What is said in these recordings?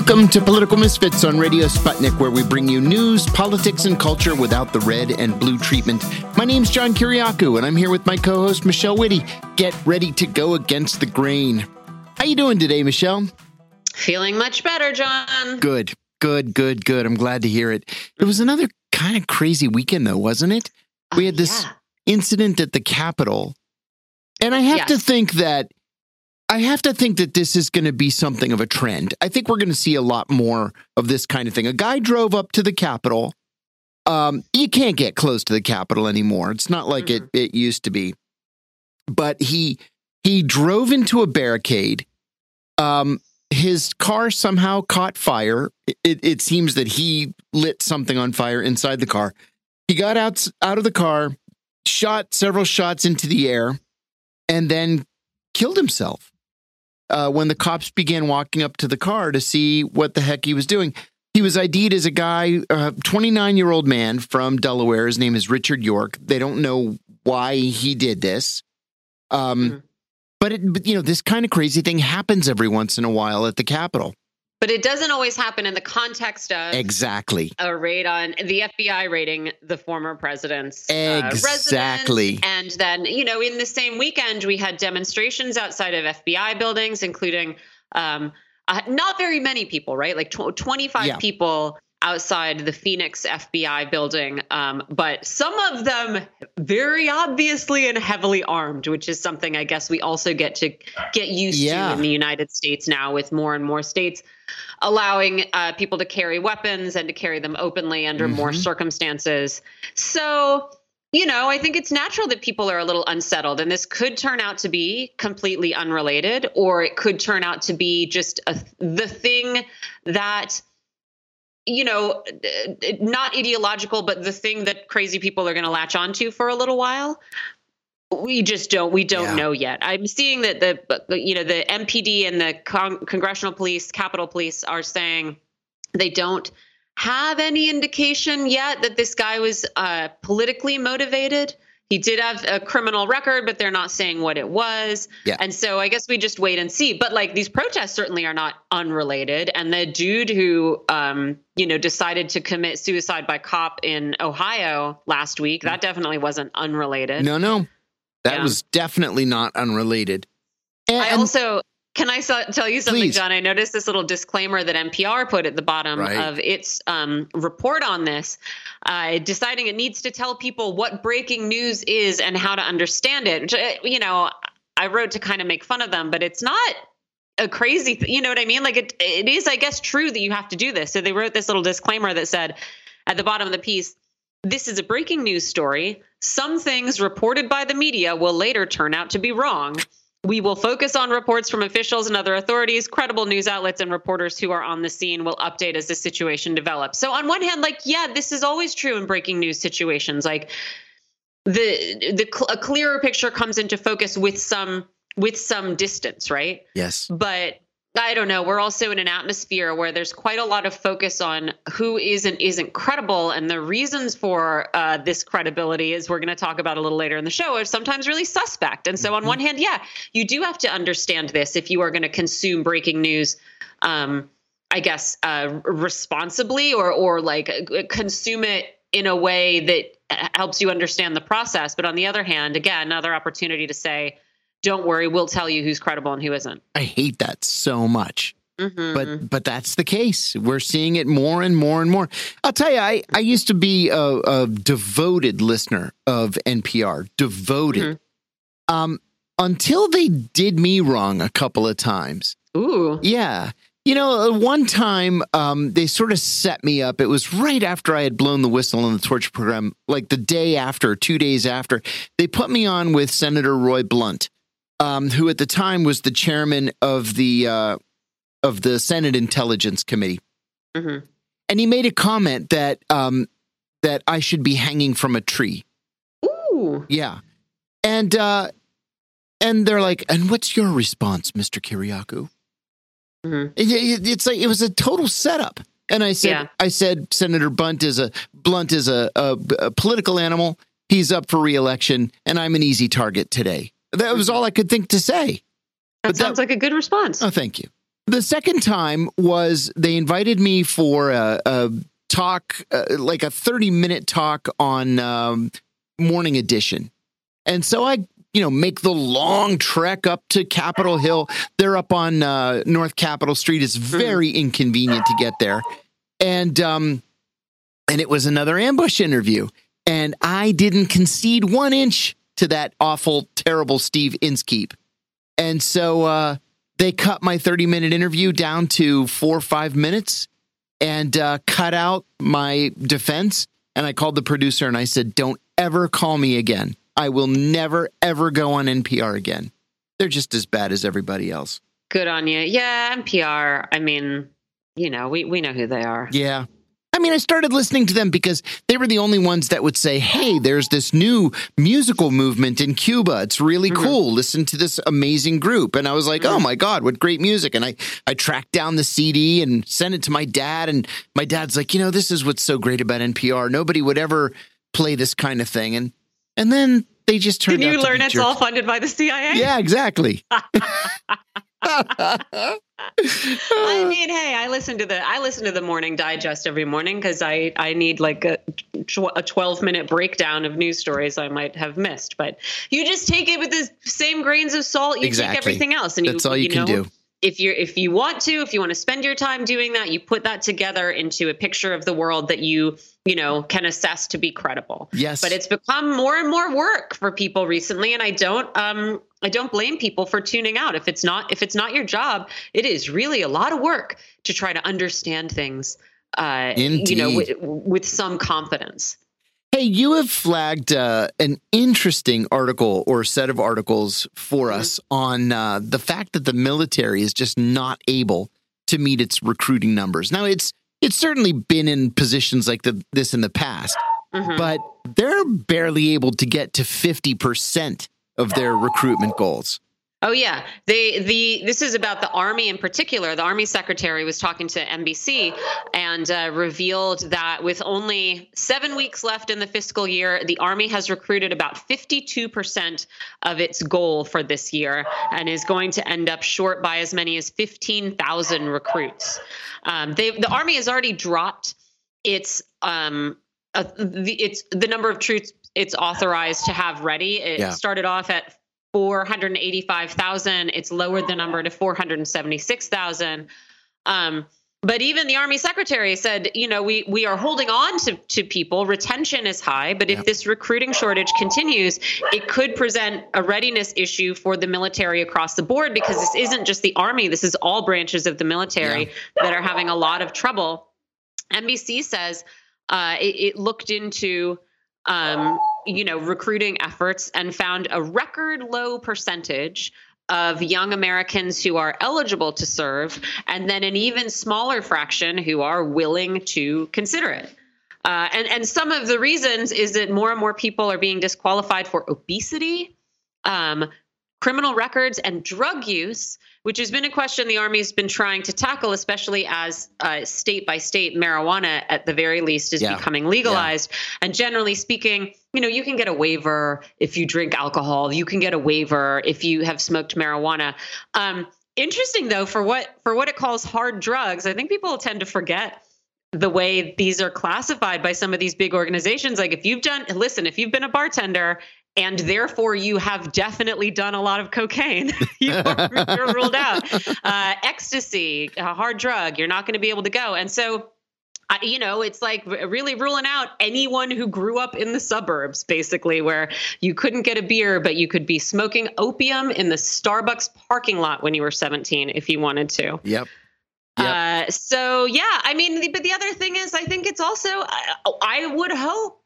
Welcome to Political Misfits on Radio Sputnik, where we bring you news, politics, and culture without the red and blue treatment. My name's John Kiriakou, and I'm here with my co-host Michelle Witte. Get ready to go against the grain. How are you doing today, Michelle? Feeling much better, John. Good, good, good, good. I'm glad to hear it. It was another kind of crazy weekend, though, wasn't it? We oh, had this yeah. incident at the Capitol, and I have Yes. to think that I have to think that this is going to be something of a trend. I think we're going to see a lot more of this kind of thing. A guy drove up to the Capitol. Um, you can't get close to the Capitol anymore. It's not like it it used to be. But he he drove into a barricade. Um, his car somehow caught fire. It, it seems that he lit something on fire inside the car. He got out out of the car, shot several shots into the air, and then killed himself. Uh, when the cops began walking up to the car to see what the heck he was doing, he was ID'd as a guy, a 29 year old man from Delaware. His name is Richard York. They don't know why he did this. Um, Mhm. but, it, but, you know, this kind of crazy thing happens every once in a while at the Capitol. But it doesn't always happen in the context of Exactly. a raid on the FBI raiding the former president's uh, Exactly. residence. And then, you know, in the same weekend, we had demonstrations outside of FBI buildings, including um, uh, not very many people, right? Like tw- 25 Yeah. people outside the Phoenix FBI building, um, but some of them very obviously and heavily armed, which is something I guess we also get to get used Yeah. to in the United States now, with more and more states allowing uh, people to carry weapons and to carry them openly under more Mhm. circumstances. So, you know, I think it's natural that people are a little unsettled, and this could turn out to be completely unrelated, or it could turn out to be just a, the thing that you know, not ideological, but the thing that crazy people are going to latch onto for a little while. We just don't. We don't Yeah. know yet. I'm seeing that the you know the MPD and the con- congressional police, Capitol Police, are saying they don't have any indication yet that this guy was uh, politically motivated. He did have a criminal record, but they're not saying what it was. Yeah. And so I guess we just wait and see. But like these protests certainly are not unrelated. And the dude who, um, you know, decided to commit suicide by cop in Ohio last week, that definitely wasn't unrelated. No, no. That Yeah. was definitely not unrelated. And, I also can I so- tell you something, Please. John? I noticed this little disclaimer that NPR put at the bottom Right. of its um, report on this, uh, deciding it needs to tell people what breaking news is and how to understand it. Which, you know, I wrote to kind of make fun of them, but it's not a crazy, th- you know what I mean? Like it, it is, I guess, true that you have to do this. So they wrote this little disclaimer that said at the bottom of the piece. This is a breaking news story. Some things reported by the media will later turn out to be wrong. We will focus on reports from officials and other authorities. Credible news outlets and reporters who are on the scene will update as the situation develops. So, on one hand, like, yeah, this is always true in breaking news situations. Like, the the a clearer picture comes into focus with some with some distance, right? yes. but I don't know. We're also in an atmosphere where there's quite a lot of focus on who is and isn't credible, and the reasons for uh, this credibility, as we're going to talk about a little later in the show, are sometimes really suspect. And so, on one hand, yeah, you do have to understand this if you are going to consume breaking news. Um, I guess uh, responsibly, or or like uh, consume it in a way that uh, helps you understand the process. But on the other hand, again, another opportunity to say, "Don't worry, we'll tell you who's credible and who isn't." I hate that so much. Mhm. but but that's the case. We're seeing it more and more and more. I'll tell you, I I used to be a, a devoted listener of NPR, devoted. Um, until they did me wrong a couple of times. ooh, Yeah. You know, uh, one time um, they sort of set me up. It was right after I had blown the whistle on the torture program, like the day after, two days after. They put me on with Senator Roy Blunt, um, who at the time was the chairman of the uh, of the Senate Intelligence Committee, Mhm. and he made a comment that um, that I should be hanging from a tree. ooh. Yeah, and uh, and they're like, "And what's your response, Mister Kiriakou?" Mhm. It, it- it's like it was a total setup. And I said, Yeah. I said, Senator Bunt is a Blunt is a, a, a political animal. He's up for reelection, and I'm an easy target today. That was all I could think to say. That But that- sounds like a good response. Oh, thank you. The second time was they invited me for a, a talk, uh, like a 30 minute talk on um, Morning Edition. And so I, you know, make the long trek up to Capitol Hill. They're up on uh, North Capitol Street. It's very inconvenient to get there. And, um, and it was another ambush interview. And I didn't concede one inch to that awful, terrible Steve Inskeep. And so uh, they cut my 30 minute interview down to four or five minutes and uh, cut out my defense. And I called the producer and I said, Don't ever call me again. I will never, ever go on NPR again. They're just as bad as everybody else. Good on you. Yeah, NPR. I mean, you know, we, we know who they are. Yeah. I mean, I started listening to them because they were the only ones that would say, Hey, there's this new musical movement in Cuba. It's really mm-hmm. cool. Listen to this amazing group. And I was like, oh mm-hmm. Oh my God, what great music. And I, I tracked down the CD and sent it to my dad. And my dad's like, you know, this is what's so great about NPR. Nobody would ever play this kind of thing. And, and then they just turned Did you learn it's jerks. all funded by the CIA? Yeah, exactly. I mean, hey, I listen to the I listen to the Morning Digest every morning because I I need like a a twelve minute breakdown of news stories I might have missed. But you just take it with the same grains of salt you exactly. take everything else, and you, that's all you, you can know, do if you if you want to if you want to spend your time doing that you put that together into a picture of the world that you you know can assess to be credible. Yes. But it's become more and more work for people recently and i don't um i don't blame people for tuning out. If it's not if it's not your job it is really a lot of work to try to understand things uh Indeed. you know with, with some confidence Hey, you have flagged uh, an interesting article or set of articles for mm-hmm. us on uh, the fact that the military is just not able to meet its recruiting numbers. Now, it's it's certainly been in positions like the, this in the past, mm-hmm. but they're barely able to get to fifty percent of their recruitment goals. Oh yeah, they the this is about the army in particular. The army secretary was talking to NBC and uh, revealed that with only seven weeks left in the fiscal year, the army has recruited about fifty-two percent of its goal for this year, and is going to end up short by as many as fifteen thousand recruits. Um, they the army has already dropped its um, uh, the, it's the number of troops it's authorized to have ready. It yeah. started off at 485,000. It's lowered the number to 476,000. Um, but even the army secretary said, you know, we we are holding on to, to people. Retention is high, but if this recruiting shortage continues, it could present a readiness issue for the military across the board because this isn't just the army. This is all branches of the military yeah. that are having a lot of trouble. NBC says uh, it, it looked into um, you know, recruiting efforts and found a record low percentage of young Americans who are eligible to serve, and then an even smaller fraction who are willing to consider it. Uh, and and some of the reasons is that more and more people are being disqualified for obesity, um, criminal records, and drug use which has been a question the Army's been trying to tackle, especially as uh, state by state marijuana, at the very least, is yeah. becoming legalized. Yeah. And generally speaking, you know, you can get a waiver if you drink alcohol. You can get a waiver if you have smoked marijuana. Um, interesting though, for what for what it calls hard drugs, I think people tend to forget the way these are classified by some of these big organizations. Like if you've done, listen, if you've been a bartender and therefore you have definitely done a lot of cocaine. you're, you're, ruled out. Uh, ecstasy, a hard drug, you're not going to be able to go. And so, you know, it's like really ruling out anyone who grew up in the suburbs, basically, where you couldn't get a beer, but you could be smoking opium in the Starbucks parking lot when you were 17 if you wanted to. Yep. Yep. Uh, so yeah, I mean, but the other thing is, I think it's also, I, I would hope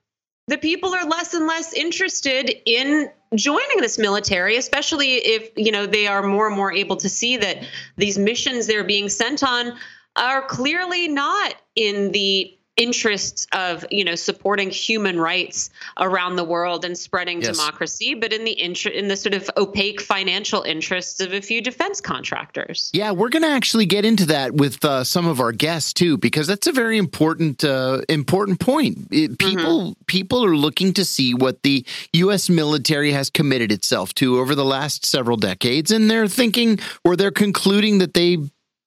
the people are less and less interested in joining this military especially if you know they are more and more able to see that these missions they're being sent on are clearly not in the interests of you know supporting human rights around the world and spreading yes. democracy but in the inter- in the sort of opaque financial interests of a few defense contractors yeah we're going to actually get into that with uh, some of our guests too because that's a very important uh, important point it, people mm-hmm. people are looking to see what the US military has committed itself to over the last several decades and they're thinking or they're concluding that they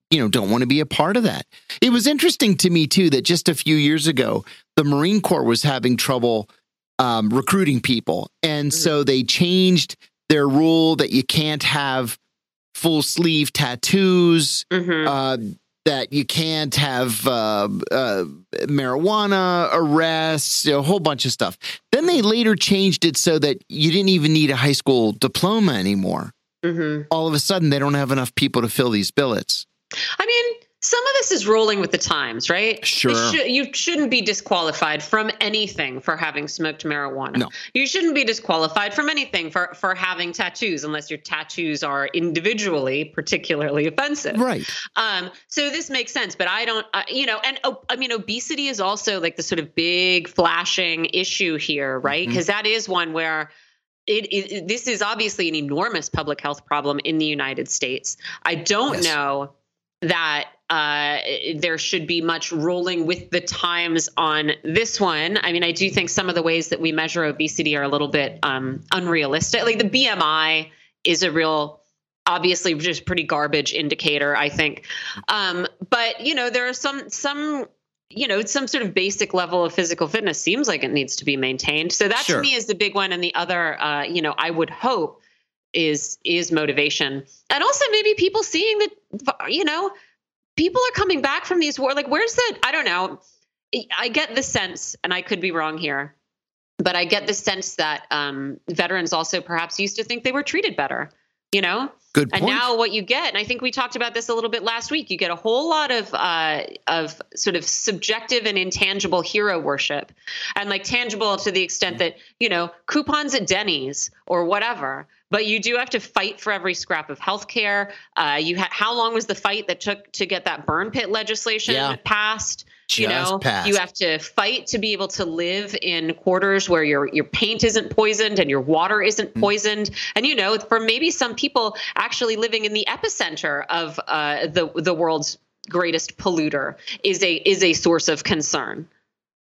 you know, don't want to be a part of that. It was interesting to me too that just a few years ago, the Marine Corps was having trouble um, recruiting people, and mm-hmm. so they changed their rule that you can't have full sleeve tattoos. Mm-hmm. Uh, that you can't have uh, uh, marijuana arrests, a whole bunch of stuff. Then they later changed it so that you didn't even need a high school diploma anymore. Mm-hmm. All of a sudden, they don't have enough people to fill these billets. I mean, some of this is rolling with the times, right? Sure. you shouldn't be disqualified from anything for having smoked marijuana. No. You shouldn't be disqualified from anything for, for having tattoos unless your tattoos are individually particularly offensive. Right. Um, so this makes sense, but I don't, uh, you know, and oh, I mean, obesity is also like the sort of big flashing issue here, right? Because mm-hmm. one where. It, it, this is obviously an enormous public health problem in the United States. I don't yes. know that uh, there should be much rolling with the times on this one. I mean, I do think some of the ways that we measure obesity are a little bit um, unrealistic. Like the BMI is a real obviously just pretty garbage indicator i think um, but you know there are some some you know some sort of basic level of physical fitness seems like it needs to be maintained so that sure. to me is the big one and the other uh, you know i would hope is is motivation and also maybe people seeing that you know people are coming back from these war Like, where's the? I don't know. I get the sense, and I could be wrong here, but I get the sense that um, veterans also perhaps used to think they were treated better. You know, Good point. And now what you get, and I think we talked about this a little bit last week, you get a whole lot of uh, of sort of subjective and intangible hero worship, and like tangible to the extent that you know coupons at Denny's or whatever but you do have to fight for every scrap of health care. Uh, you ha- how long was the fight that took to get that burn pit legislation yeah. passed? Just you know, passed. you have to fight to be able to live in quarters where your your paint isn't poisoned and your water isn't mm. poisoned. And you know, for maybe some people actually living in the epicenter of uh, the the world's greatest polluter is a is a source of concern.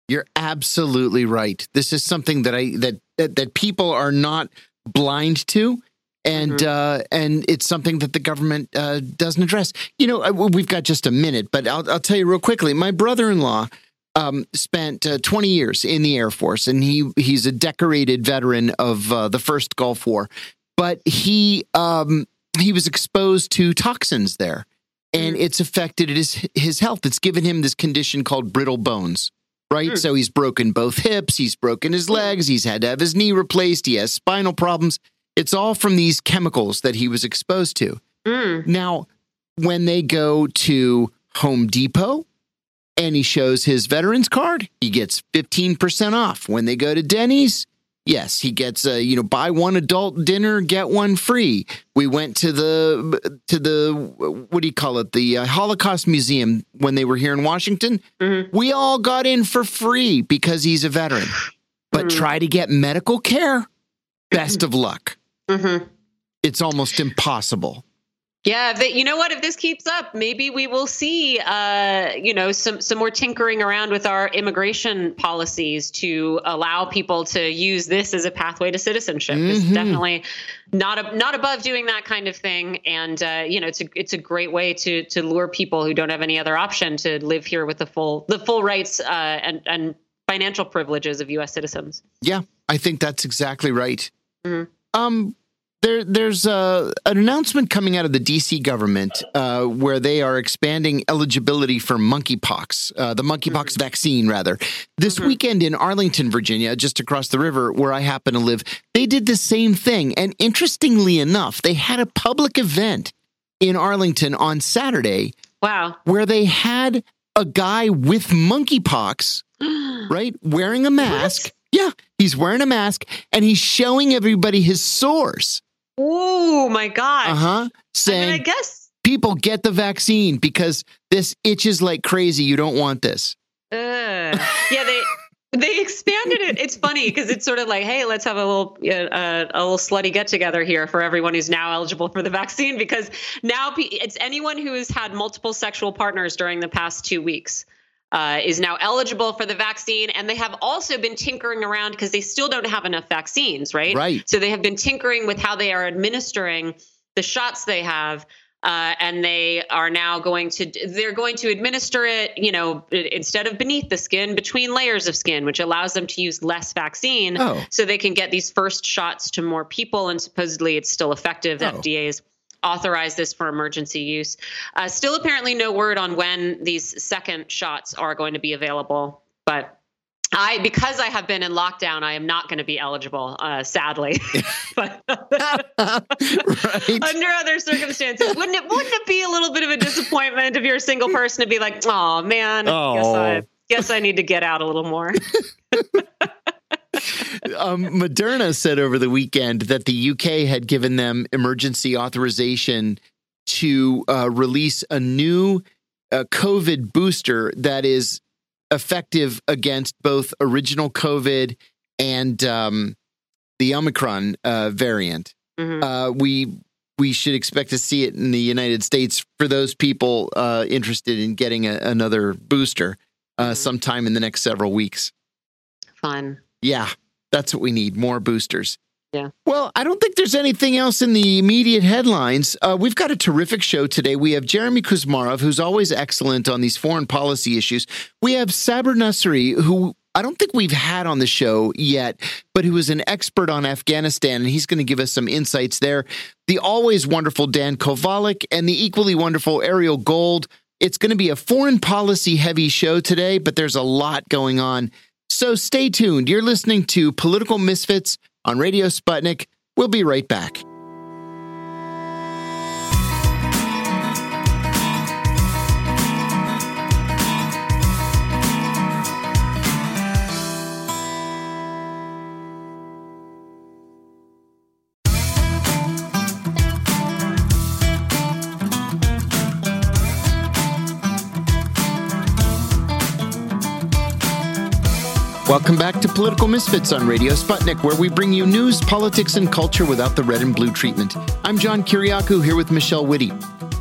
You're absolutely right. This is something that I that that, that people are not blind to and mm-hmm. uh, and it's something that the government uh, doesn't address. You know, we've got just a minute, but I'll, I'll tell you real quickly. My brother-in-law um, spent uh, 20 years in the Air Force, and he he's a decorated veteran of uh, the first Gulf War. But he um, he was exposed to toxins there, and mm-hmm. it's affected his his health. It's given him this condition called brittle bones right? Mm. So he's broken both hips, he's broken his legs, he's had to have his knee replaced, he has spinal problems. It's all from these chemicals that he was exposed to. Mm. Now, when they go to Home Depot and he shows his veterans card, he gets 15% off. When they go to Denny's, Yes, he gets a you know buy one adult dinner get one free. We went to the to the what do you call it the uh, Holocaust Museum when they were here in Washington. Mm-hmm. We all got in for free because he's a veteran. But mm-hmm. try to get medical care. Best of luck. Mm-hmm. It's almost impossible. Yeah, they, you know what? If this keeps up, maybe we will see, uh, you know, some some more tinkering around with our immigration policies to allow people to use this as a pathway to citizenship. Mm-hmm. It's definitely not a, not above doing that kind of thing, and uh, you know, it's a it's a great way to to lure people who don't have any other option to live here with the full the full rights uh, and and financial privileges of U.S. citizens. Yeah, I think that's exactly right. Mm-hmm. Um, there, there's uh, an announcement coming out of the DC government uh, where they are expanding eligibility for monkeypox, uh, the monkeypox mm-hmm. vaccine, rather. This mm-hmm. weekend in Arlington, Virginia, just across the river where I happen to live, they did the same thing. And interestingly enough, they had a public event in Arlington on Saturday. Wow. Where they had a guy with monkeypox, right, wearing a mask. What? Yeah, he's wearing a mask and he's showing everybody his sores. Oh my god! Uh huh. Saying, I, mean, I guess people get the vaccine because this itches like crazy. You don't want this. Uh, yeah, they they expanded it. It's funny because it's sort of like, hey, let's have a little uh, a little slutty get together here for everyone who's now eligible for the vaccine because now it's anyone who has had multiple sexual partners during the past two weeks uh, is now eligible for the vaccine. And they have also been tinkering around because they still don't have enough vaccines, right? Right. So they have been tinkering with how they are administering the shots they have. Uh, and they are now going to they're going to administer it you know instead of beneath the skin between layers of skin which allows them to use less vaccine Oh. so they can get these first shots to more people and supposedly it's still effective the Oh. fda is authorized this for emergency use uh, still apparently no word on when these second shots are going to be available but I because I have been in lockdown, I am not going to be eligible, uh, sadly. but right. under other circumstances, wouldn't it wouldn't it be a little bit of a disappointment if you're a single person to be like, oh man, guess Oh. I guess I need to get out a little more. um, Moderna said over the weekend that the UK had given them emergency authorization to uh, release a new uh, COVID booster that is effective against both original COVID and um, the Omicron uh, variant. Mhm. Uh, we we should expect to see it in the United States for those people uh, interested in getting a, another booster uh, Mhm. sometime in the next several weeks. Fun. Yeah, that's what we need more boosters. Yeah. Well, I don't think there's anything else in the immediate headlines. Uh, we've got a terrific show today. We have Jeremy Kuzmarov, who's always excellent on these foreign policy issues. We have Saber Nasseri, who I don't think we've had on the show yet, but who is an expert on Afghanistan, and he's going to give us some insights there. The always wonderful Dan Kovalik and the equally wonderful Ariel Gold. It's going to be a foreign policy heavy show today, but there's a lot going on. So stay tuned. You're listening to Political Misfits on Radio Sputnik. We'll be right back. Welcome back to Political Misfits on Radio Sputnik, where we bring you news, politics, and culture without the red and blue treatment. I'm John Kiriakou here with Michelle Witte.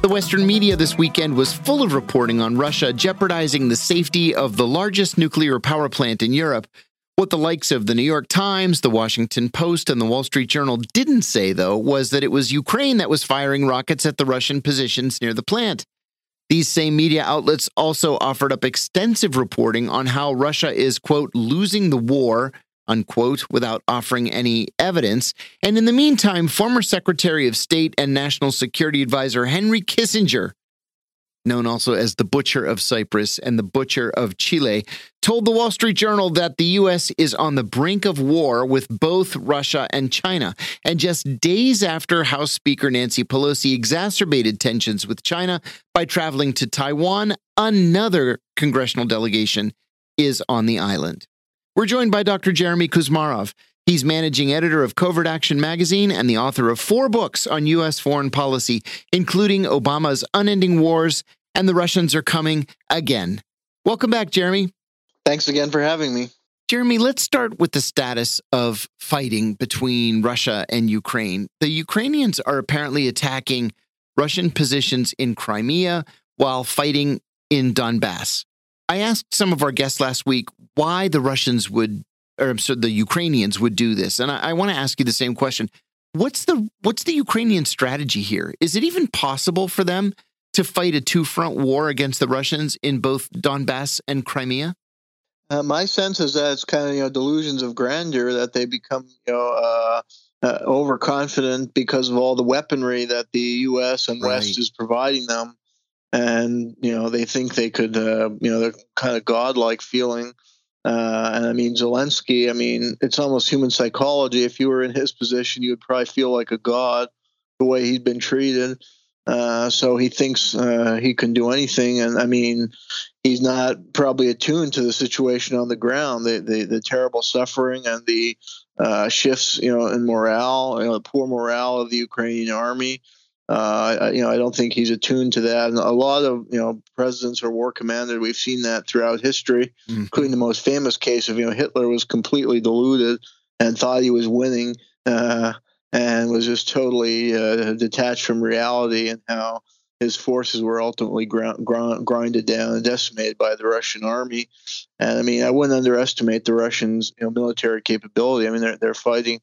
The Western media this weekend was full of reporting on Russia jeopardizing the safety of the largest nuclear power plant in Europe. What the likes of the New York Times, the Washington Post, and the Wall Street Journal didn't say, though, was that it was Ukraine that was firing rockets at the Russian positions near the plant. These same media outlets also offered up extensive reporting on how Russia is, quote, losing the war, unquote, without offering any evidence. And in the meantime, former Secretary of State and National Security Advisor Henry Kissinger, known also as the Butcher of Cyprus and the Butcher of Chile, told the Wall Street Journal that the U.S. is on the brink of war with both Russia and China. And just days after House Speaker Nancy Pelosi exacerbated tensions with China by traveling to Taiwan, another congressional delegation is on the island. We're joined by Dr. Jeremy Kuzmarov. He's managing editor of Covert Action magazine and the author of four books on U.S. foreign policy, including Obama's Unending Wars and The Russians Are Coming Again. Welcome back, Jeremy. Thanks again for having me. Jeremy, let's start with the status of fighting between Russia and Ukraine. The Ukrainians are apparently attacking Russian positions in Crimea while fighting in Donbass. I asked some of our guests last week why the Russians would, or so the Ukrainians would do this, and I, I want to ask you the same question. What's the what's the Ukrainian strategy here? Is it even possible for them to fight a two front war against the Russians in both Donbass and Crimea? Uh, my sense is that it's kind of you know delusions of grandeur that they become you know uh, uh, overconfident because of all the weaponry that the U.S. and Right. West is providing them, and you know they think they could uh, you know they're kind of godlike feeling. Uh, and I mean Zelensky. I mean it's almost human psychology. If you were in his position, you would probably feel like a god the way he's been treated. Uh, so he thinks uh, he can do anything, and I mean, he's not probably attuned to the situation on the ground, the the, the terrible suffering and the uh, shifts, you know, in morale, you know, the poor morale of the Ukrainian army. Uh, I, you know, I don't think he's attuned to that. And a lot of you know presidents or war commanders, we've seen that throughout history, Mhm. including the most famous case of you know Hitler was completely deluded and thought he was winning. Uh, and was just totally uh, detached from reality and how his forces were ultimately ground, ground, grinded down and decimated by the Russian army. And I mean, I wouldn't underestimate the Russians' you know military capability. I mean, they're they're fighting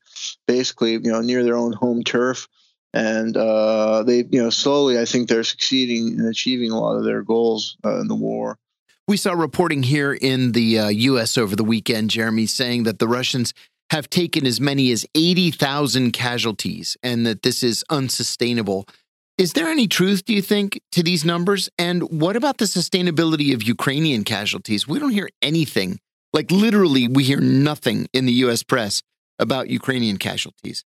basically you know near their own home turf. And uh, they you know slowly I think they're succeeding in achieving a lot of their goals uh, in the war. We saw reporting here in the uh, U.S. over the weekend, Jeremy, saying that the Russians have taken as many as 80,000 casualties and that this is unsustainable. Is there any truth, do you think, to these numbers? And what about the sustainability of Ukrainian casualties? We don't hear anything. Like, literally, we hear nothing in the U.S. press about Ukrainian casualties.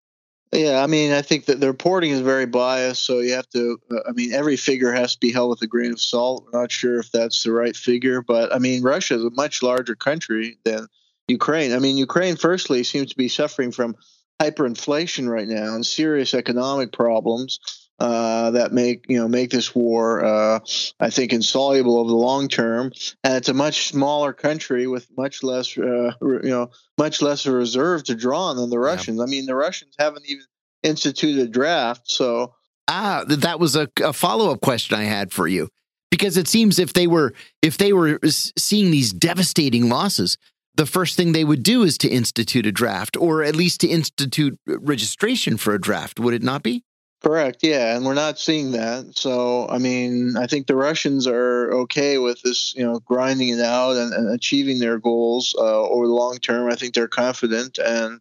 Yeah, I mean, I think that the reporting is very biased, so you have to. Uh, I mean, every figure has to be held with a grain of salt. We're not sure if that's the right figure, but I mean, Russia is a much larger country than Ukraine. I mean, Ukraine, firstly, seems to be suffering from hyperinflation right now and serious economic problems uh, that make you know make this war, uh, I think, insoluble over the long term. And it's a much smaller country with much less, uh, you know, much less a reserve to draw on than the Russians. Yeah. I mean, the Russians haven't even instituted a draft, so. Ah, that was a, a follow up question I had for you because it seems if they were if they were seeing these devastating losses the first thing they would do is to institute a draft or at least to institute registration for a draft would it not be Correct. Yeah, and we're not seeing that. So, I mean, I think the Russians are okay with this, you know, grinding it out and, and achieving their goals uh, over the long term. I think they're confident, and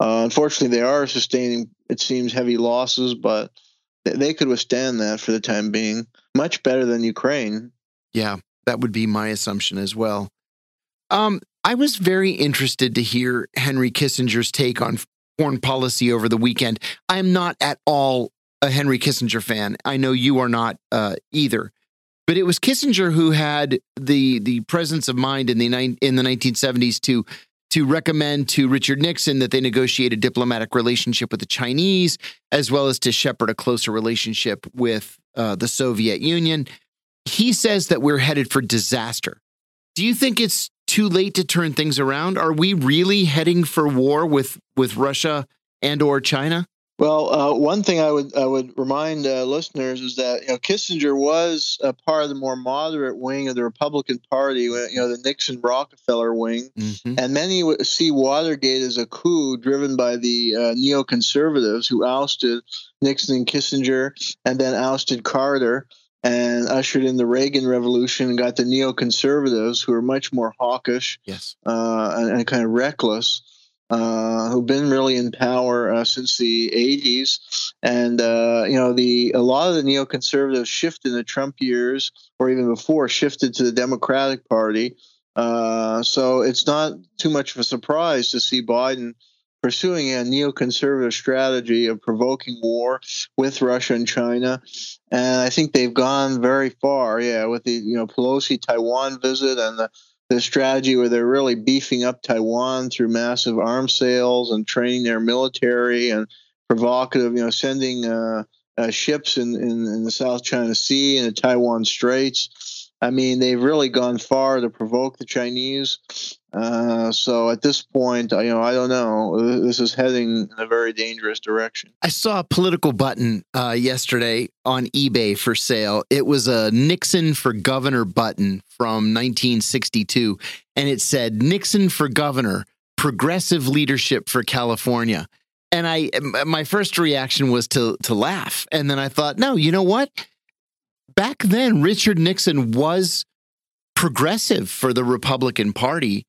uh, unfortunately, they are sustaining, it seems, heavy losses, but they could withstand that for the time being. Much better than Ukraine. Yeah, that would be my assumption as well. Um, I was very interested to hear Henry Kissinger's take on foreign policy over the weekend. I'm not at all a Henry Kissinger fan. I know you are not uh, either. But it was Kissinger who had the the presence of mind in the in the 1970s to to recommend to Richard Nixon that they negotiate a diplomatic relationship with the Chinese, as well as to shepherd a closer relationship with uh, the Soviet Union. He says that we're headed for disaster. Do you think it's too late to turn things around? Are we really heading for war with with Russia and or China? Well, uh, one thing I would I would remind uh, listeners is that you know Kissinger was a part of the more moderate wing of the Republican Party, you know the Nixon Rockefeller wing, mm-hmm. and many see Watergate as a coup driven by the uh, neoconservatives who ousted Nixon and Kissinger and then ousted Carter and ushered in the Reagan Revolution and got the neoconservatives who are much more hawkish yes. uh, and, and, kind of reckless, uh, who've been really in power uh, since the 80s. And, uh, you know, the a lot of the neoconservatives shifted in the Trump years or even before shifted to the Democratic Party. Uh, so it's not too much of a surprise to see Biden – pursuing a neoconservative strategy of provoking war with Russia and China. And I think they've gone very far, yeah, with the you know Pelosi Taiwan visit and the, the strategy where they're really beefing up Taiwan through massive arms sales and training their military and provocative, you know, sending uh, uh, ships in, in, in the South China Sea and the Taiwan Straits. I mean, they've really gone far to provoke the Chinese. Uh, so at this point, you know, I don't know. This is heading in a very dangerous direction. I saw a political button uh, yesterday on eBay for sale. It was a Nixon for governor button from 1962, and it said Nixon for governor, progressive leadership for California. And I, my first reaction was to to laugh, and then I thought, no, you know what? Back then, Richard Nixon was progressive for the Republican Party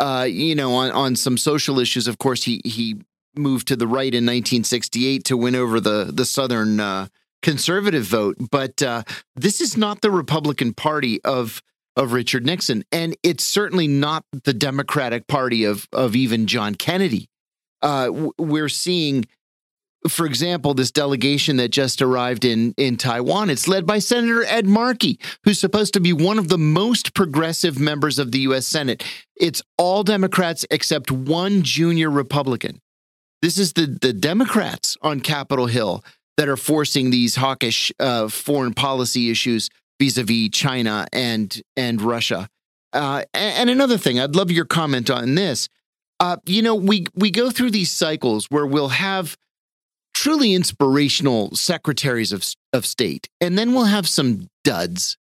uh, you know, on, on some social issues, of course, he he moved to the right in 1968 to win over the the Southern uh, conservative vote. But uh, this is not the Republican Party of of Richard Nixon, and it's certainly not the Democratic Party of of even John Kennedy. Uh, we're seeing for example, this delegation that just arrived in, in Taiwan, it's led by Senator Ed Markey, who's supposed to be one of the most progressive members of the U.S. Senate. It's all Democrats except one junior Republican. This is the, the Democrats on Capitol Hill that are forcing these hawkish uh, foreign policy issues vis-a-vis China and and Russia. Uh, and another thing, I'd love your comment on this. Uh, you know, we we go through these cycles where we'll have truly inspirational secretaries of, of state. And then we'll have some duds.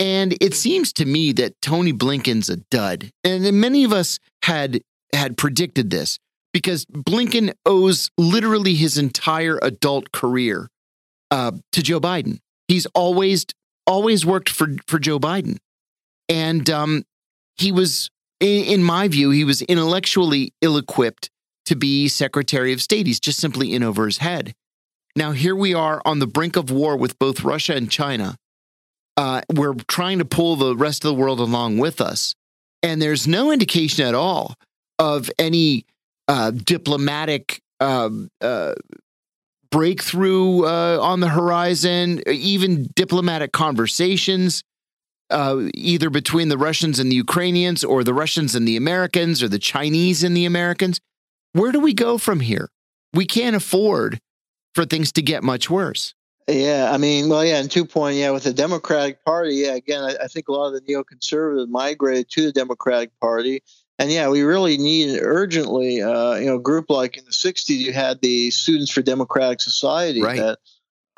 And it seems to me that Tony Blinken's a dud. And many of us had had predicted this because Blinken owes literally his entire adult career uh, to Joe Biden. He's always always worked for for Joe Biden, and um, he was, in, in my view, he was intellectually ill equipped to be Secretary of State. He's just simply in over his head. Now here we are on the brink of war with both Russia and China. Uh, we're trying to pull the rest of the world along with us, and there's no indication at all of any uh, diplomatic um, uh, breakthrough uh, on the horizon, even diplomatic conversations, uh, either between the Russians and the Ukrainians, or the Russians and the Americans, or the Chinese and the Americans. Where do we go from here? We can't afford for things to get much worse. Yeah, I mean, well, yeah, and two point, yeah, with the Democratic Party, yeah, again, I, I think a lot of the neoconservatives migrated to the Democratic Party, and yeah, we really need urgently, uh, you know, a group like in the '60s, you had the Students for Democratic Society right. that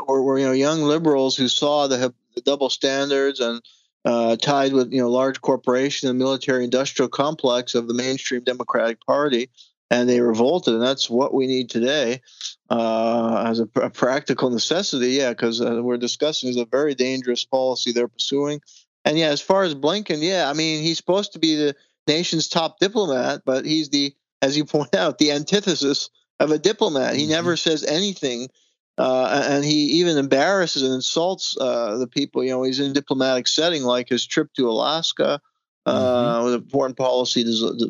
were, were, you know young liberals who saw the, the double standards and uh, tied with you know large corporation and military industrial complex of the mainstream Democratic Party, and they revolted, and that's what we need today uh, as a, a, practical necessity. Yeah, because uh, we're discussing is a very dangerous policy they're pursuing, and yeah, as far as Blinken, yeah, I mean he's supposed to be the nation's top diplomat, but he's the, as you point out, the antithesis of a diplomat. He mm-hmm. never says anything. Uh, and he even embarrasses and insults uh, the people. You know, he's in a diplomatic setting, like his trip to Alaska, mm-hmm. with a foreign policy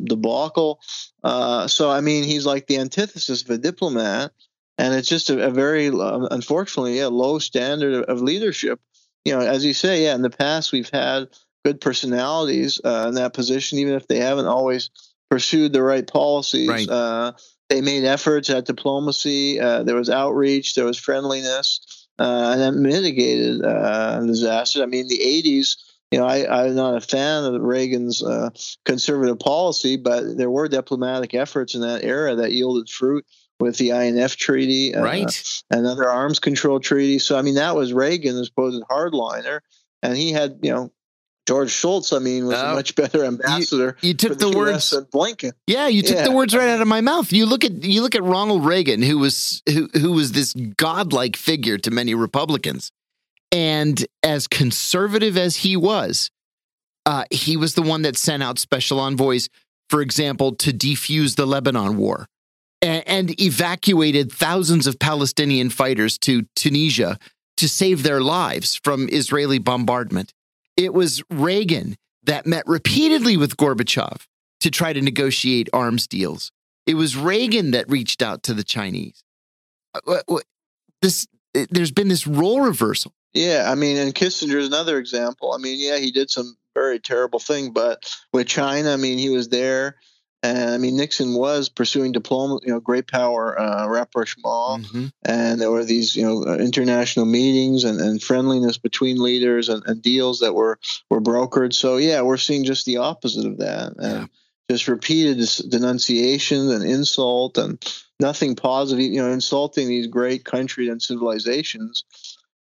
debacle. Uh, so, I mean, he's like the antithesis of a diplomat, and it's just a, a very, uh, unfortunately, a low standard of, of, leadership. You know, as you say, yeah, in the past we've had good personalities uh, in that position, even if they haven't always pursued the right policies. Right. Uh, they made efforts at diplomacy. Uh, there was outreach. There was friendliness, and that mitigated disasters. I mean, the '80s you know, I, am not a fan of Reagan's uh, conservative policy, but there were diplomatic efforts in that era that yielded fruit with the INF treaty, uh, right, and other arms control treaties. So, I mean, that was Reagan, supposed hardliner, and he had, you know, George Shultz, I mean, was uh, a much better ambassador. You, you took the, the words Blinken. Yeah, you took yeah. the words right out of my mouth. You look at you look at Ronald Reagan, who was who who was this godlike figure to many Republicans. And as conservative as he was, uh, he was the one that sent out special envoys, for example, to defuse the Lebanon war and, and evacuated thousands of Palestinian fighters to Tunisia to save their lives from Israeli bombardment. It was Reagan that met repeatedly with Gorbachev to try to negotiate arms deals. It was Reagan that reached out to the Chinese. Uh, this, there's been this role reversal. Yeah, I mean, and Kissinger is another example. I mean, yeah, he did some very terrible thing, but with China, I mean, he was there. And I mean, Nixon was pursuing diplomacy, you know, great power uh, rapprochement, mm-hmm. and there were these, you know, uh, international meetings and, and friendliness between leaders and, and, deals that were were brokered. So yeah, we're seeing just the opposite of that, and yeah. just repeated denunciation and insult and nothing positive. You know, insulting these great countries and civilizations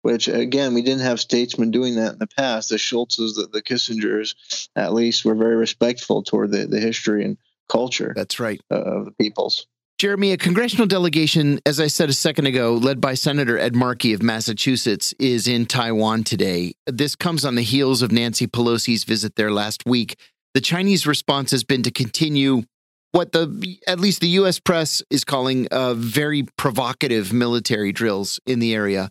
which again we didn't have statesmen doing that in the past. The Shultzes, the, the Kissingers, at least, were very respectful toward the, the history and culture. That's right of the peoples. Jeremy, a congressional delegation, as I said a second ago, led by Senator Ed Markey of Massachusetts, is in Taiwan today. This comes on the heels of Nancy Pelosi's visit there last week. The Chinese response has been to continue what the at least the U.S. press is calling uh, very provocative military drills in the area.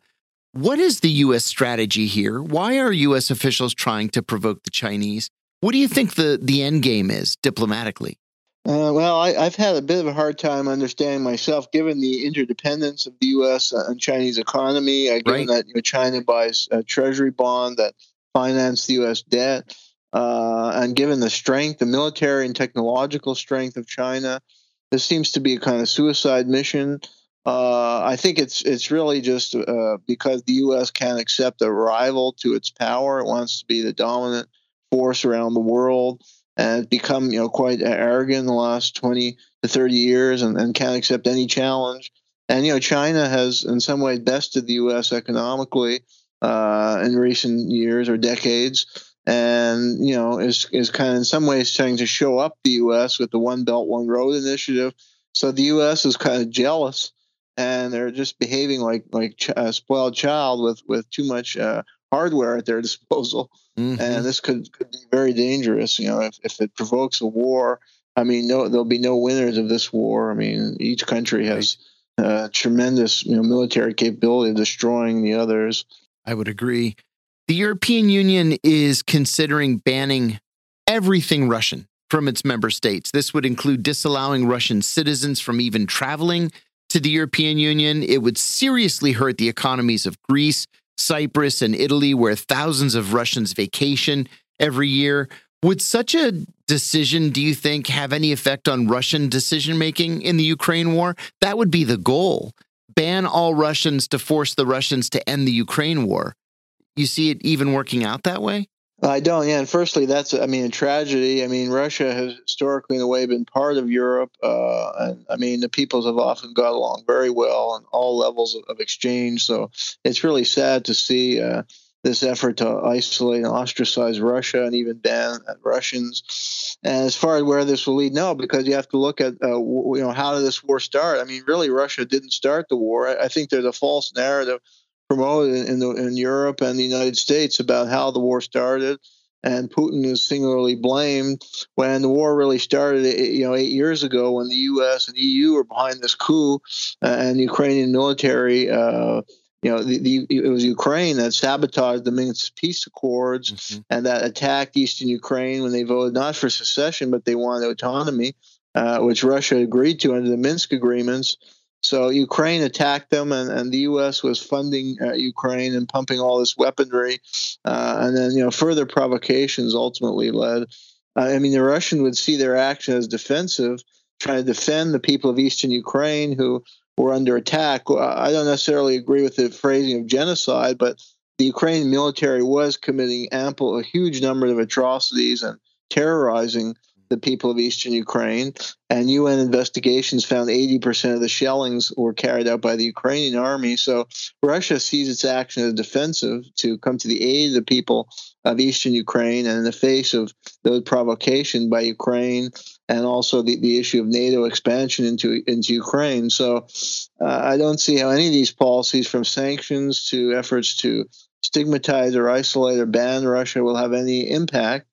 What is the U.S. strategy here? Why are U.S. officials trying to provoke the Chinese? What do you think the, the end game is diplomatically? Uh, well, I, have had a bit of a hard time understanding myself, given the interdependence of the U.S. and Chinese economy. Uh, given right. that you know, China buys a treasury bond that finance the U.S. debt, uh, and given the strength, the military and technological strength of China, this seems to be a kind of suicide mission. Uh, I think it's it's really just uh, because the U.S. can't accept a rival to its power. It wants to be the dominant force around the world, and it's become you know quite arrogant in the last twenty to thirty years, and, and can't accept any challenge. And you know, China has in some way bested the U.S. economically uh, in recent years or decades, and you know is is kind of in some ways trying to show up the U.S. with the One Belt One Road initiative So the U.S. is kind of jealous, and they're just behaving like like a spoiled child with with too much uh, hardware at their disposal. Mm-hmm. And this could, could be very dangerous. You know, if, if it provokes a war, I mean, no, there'll be no winners of this war. I mean, each country has uh, tremendous you know, military capability of destroying the others. I would agree. The European Union is considering banning everything Russian from its member states. This would include disallowing Russian citizens from even traveling to the European Union. It would seriously hurt the economies of Greece, Cyprus, and Italy, where thousands of Russians vacation every year. Would such a decision, do you think, have any effect on Russian decision making in the Ukraine war? That would be the goal. Ban all Russians to force the Russians to end the Ukraine war. You see it even working out that way? I don't. Yeah, and firstly, that's I mean a tragedy. I mean, Russia has historically, in a way, been part of Europe, uh, and I mean the peoples have often got along very well on all levels of, of exchange. So it's really sad to see uh, this effort to isolate and ostracize Russia and even ban Russians. And as far as where this will lead, no, because you have to look at uh, you know how did this war start? I mean, really, Russia didn't start the war. I, I think there's a false narrative promoted in, the, in Europe and the United States about how the war started. And Putin is singularly blamed when the war really started, you know, eight years ago when the U.S. and EU were behind this coup, uh, and the Ukrainian military, uh, you know, the, the, it was Ukraine that sabotaged the Minsk peace accords mm-hmm. and that attacked eastern Ukraine when they voted not for secession but they wanted autonomy, uh, which Russia agreed to under the Minsk agreements. So Ukraine attacked them, and, and the U.S. was funding uh, Ukraine and pumping all this weaponry, uh, and then you know further provocations ultimately led. Uh, I mean, the Russian would see their action as defensive, trying to defend the people of eastern Ukraine who were under attack. I don't necessarily agree with the phrasing of genocide, but the Ukrainian military was committing ample, a huge number of atrocities and terrorizing the people of eastern Ukraine. And UN investigations found 80% of the shellings were carried out by the Ukrainian army. So Russia sees its action as defensive to come to the aid of the people of eastern Ukraine. And in the face of those provocation by Ukraine and also the, the issue of NATO expansion into, into Ukraine. So uh, I don't see how any of these policies, from sanctions to efforts to stigmatize or isolate or ban Russia, will have any impact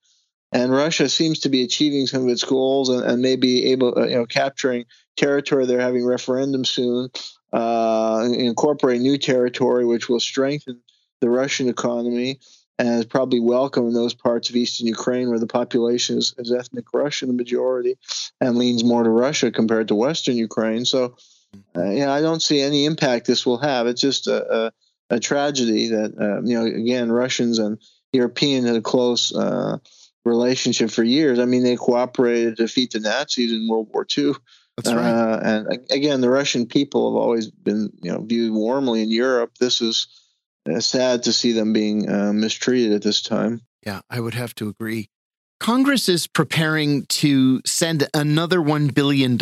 and Russia seems to be achieving some of its goals and, and maybe able, uh, you know, capturing territory. They're having referendum soon, uh, incorporating new territory, which will strengthen the Russian economy and is probably welcome in those parts of eastern Ukraine where the population is, is ethnic Russian, the majority, and leans more to Russia compared to Western Ukraine. So, uh, yeah, I don't see any impact this will have. It's just a, a, a tragedy that, uh, you know, again, Russians and Europeans had a close uh, relationship for years. I mean, they cooperated to defeat the Nazis in World War II. That's right. Uh, and again, the Russian people have always been, you know, viewed warmly in Europe. This is uh, sad to see them being uh, mistreated at this time. Yeah, I would have to agree. Congress is preparing to send another $1 billion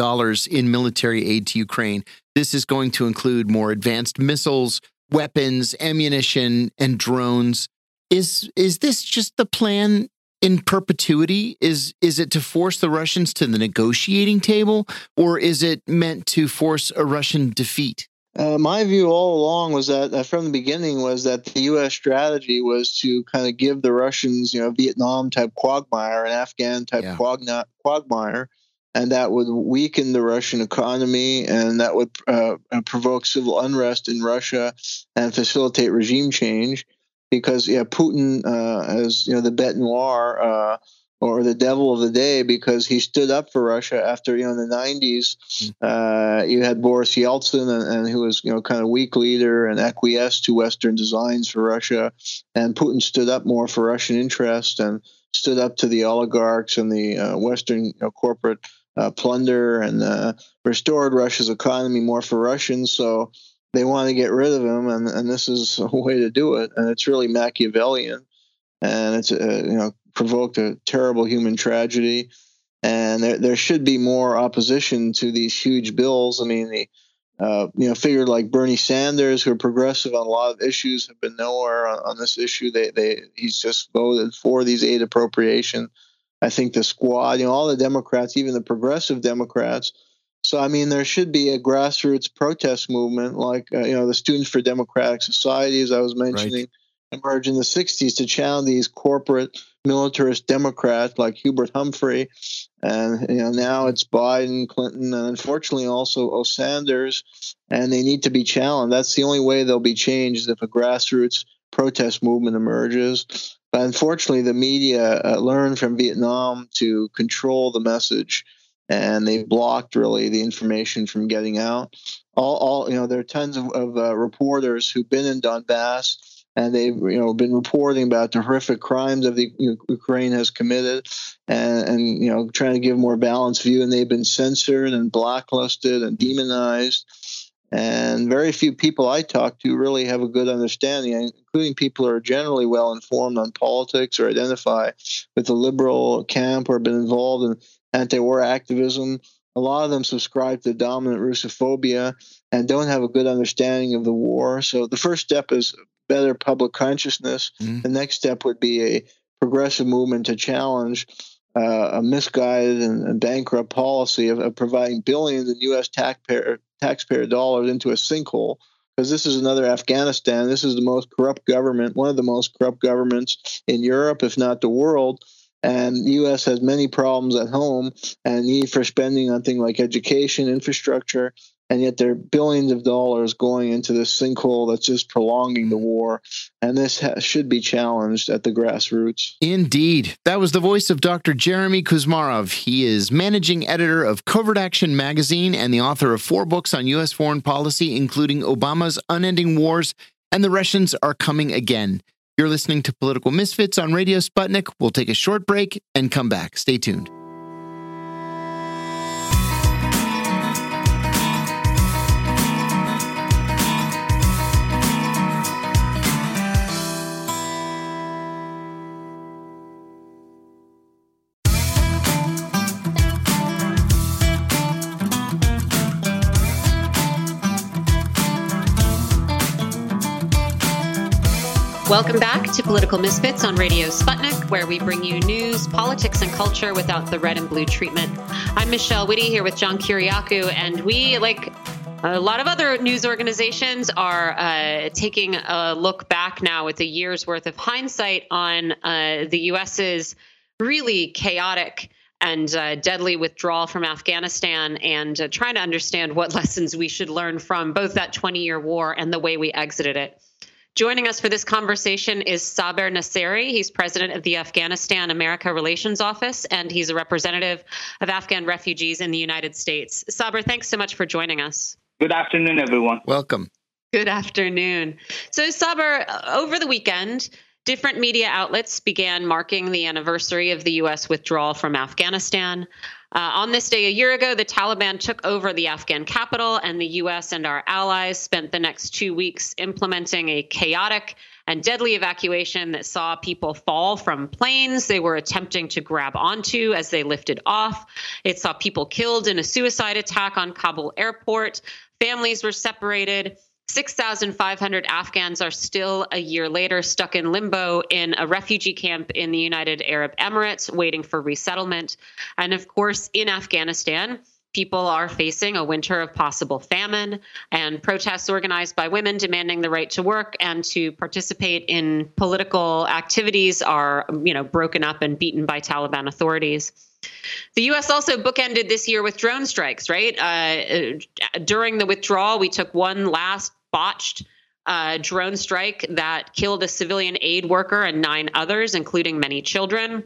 in military aid to Ukraine. This is going to include more advanced missiles, weapons, ammunition, and drones. Is, is this just the plan in perpetuity? Is is it to force the Russians to the negotiating table, or is it meant to force a Russian defeat? Uh, my view all along was that uh, from the beginning was that the U.S. strategy was to kind of give the Russians, you know, Vietnam type quagmire and Afghan type yeah. quagmire, and that would weaken the Russian economy and that would uh, provoke civil unrest in Russia and facilitate regime change because yeah, Putin uh, as you know the bête noire uh, or the devil of the day because he stood up for Russia after you know in the 90s mm-hmm. uh, you had Boris Yeltsin and, and, who was you know kind of weak leader and acquiesced to Western designs for Russia and Putin stood up more for Russian interest and stood up to the oligarchs and the uh, Western you know, corporate uh, plunder and uh, restored Russia's economy more for Russians so they want to get rid of him, and, and this is a way to do it. And it's really Machiavellian, and it's uh, you know provoked a terrible human tragedy. And there, there should be more opposition to these huge bills. I mean, the uh, you know figure like Bernie Sanders, who are progressive on a lot of issues, have been nowhere on, on this issue. They they he's just voted for these aid appropriation. I think the squad, you know, all the Democrats, even the progressive Democrats, So I mean, there should be a grassroots protest movement, like uh, you know the Students for Democratic Society, as I was mentioning, right. emerged in the '60s to challenge these corporate militarist Democrats like Hubert Humphrey, and you know now it's Biden, Clinton, and unfortunately also O. Sanders, and they need to be challenged. That's the only way they'll be changed if a grassroots protest movement emerges. But unfortunately, the media uh, learned from Vietnam to control the message, and they blocked really the information from getting out. All, all you know, there are tons of, of uh, reporters who've been in Donbass, and they've you know been reporting about the horrific crimes that the Ukraine has committed, and, and you know trying to give a more balanced view, and they've been censored and blacklisted and demonized and very few people I talk to really have a good understanding, including people who are generally well informed on politics or identify with the liberal camp or been involved in anti-war activism. A lot of them subscribe to dominant Russophobia and don't have a good understanding of the war. So the first step is better public consciousness. Mm-hmm. The next step would be a progressive movement to challenge uh, a misguided and, and bankrupt policy of, of, providing billions in U.S. taxpayer taxpayer dollars into a sinkhole. Because this is another Afghanistan. This is the most corrupt government, one of the most corrupt governments in Europe, if not the world. And the U.S. has many problems at home and need for spending on things like education, infrastructure, and yet there are billions of dollars going into this sinkhole that's just prolonging the war. And this ha- should be challenged at the grassroots. Indeed. That was the voice of Dr. Jeremy Kuzmarov. He is managing editor of CovertAction magazine and the author of four books on U.S. foreign policy, including Obama's Unending Wars and The Russians Are Coming Again. You're listening to Political Misfits on Radio Sputnik. We'll take a short break and come back. Stay tuned. Welcome back to Political Misfits on Radio Sputnik, where we bring you news, politics, and culture without the red and blue treatment. I'm Michelle Witte here with John Kiriakou, and we, like a lot of other news organizations, are uh, taking a look back now with a year's worth of hindsight on uh, the U.S.'s really chaotic and uh, deadly withdrawal from Afghanistan and uh, trying to understand what lessons we should learn from both that 20 year war and the way we exited it. Joining us for this conversation is Saber Nasseri. He's president of the Afghanistan America Relations Office, and he's a representative of Afghan refugees in the United States. Saber, thanks so much for joining us. Good afternoon, everyone. Welcome. Good afternoon. So, Saber, over the weekend, different media outlets began marking the anniversary of the U.S. withdrawal from Afghanistan. Uh, on this day a year ago, the Taliban took over the Afghan capital, and the U.S. and our allies spent the next two weeks implementing a chaotic and deadly evacuation that saw people fall from planes they were attempting to grab onto as they lifted off. It saw people killed in a suicide attack on Kabul airport. Families were separated. 6,500 Afghans are still a year later stuck in limbo in a refugee camp in the United Arab Emirates waiting for resettlement. And of course, in Afghanistan, people are facing a winter of possible famine and protests organized by women demanding the right to work and to participate in political activities are you know broken up and beaten by Taliban authorities. The U.S. also bookended this year with drone strikes, right? Uh, during the withdrawal, we took one last botched uh, drone strike that killed a civilian aid worker and nine others, including many children.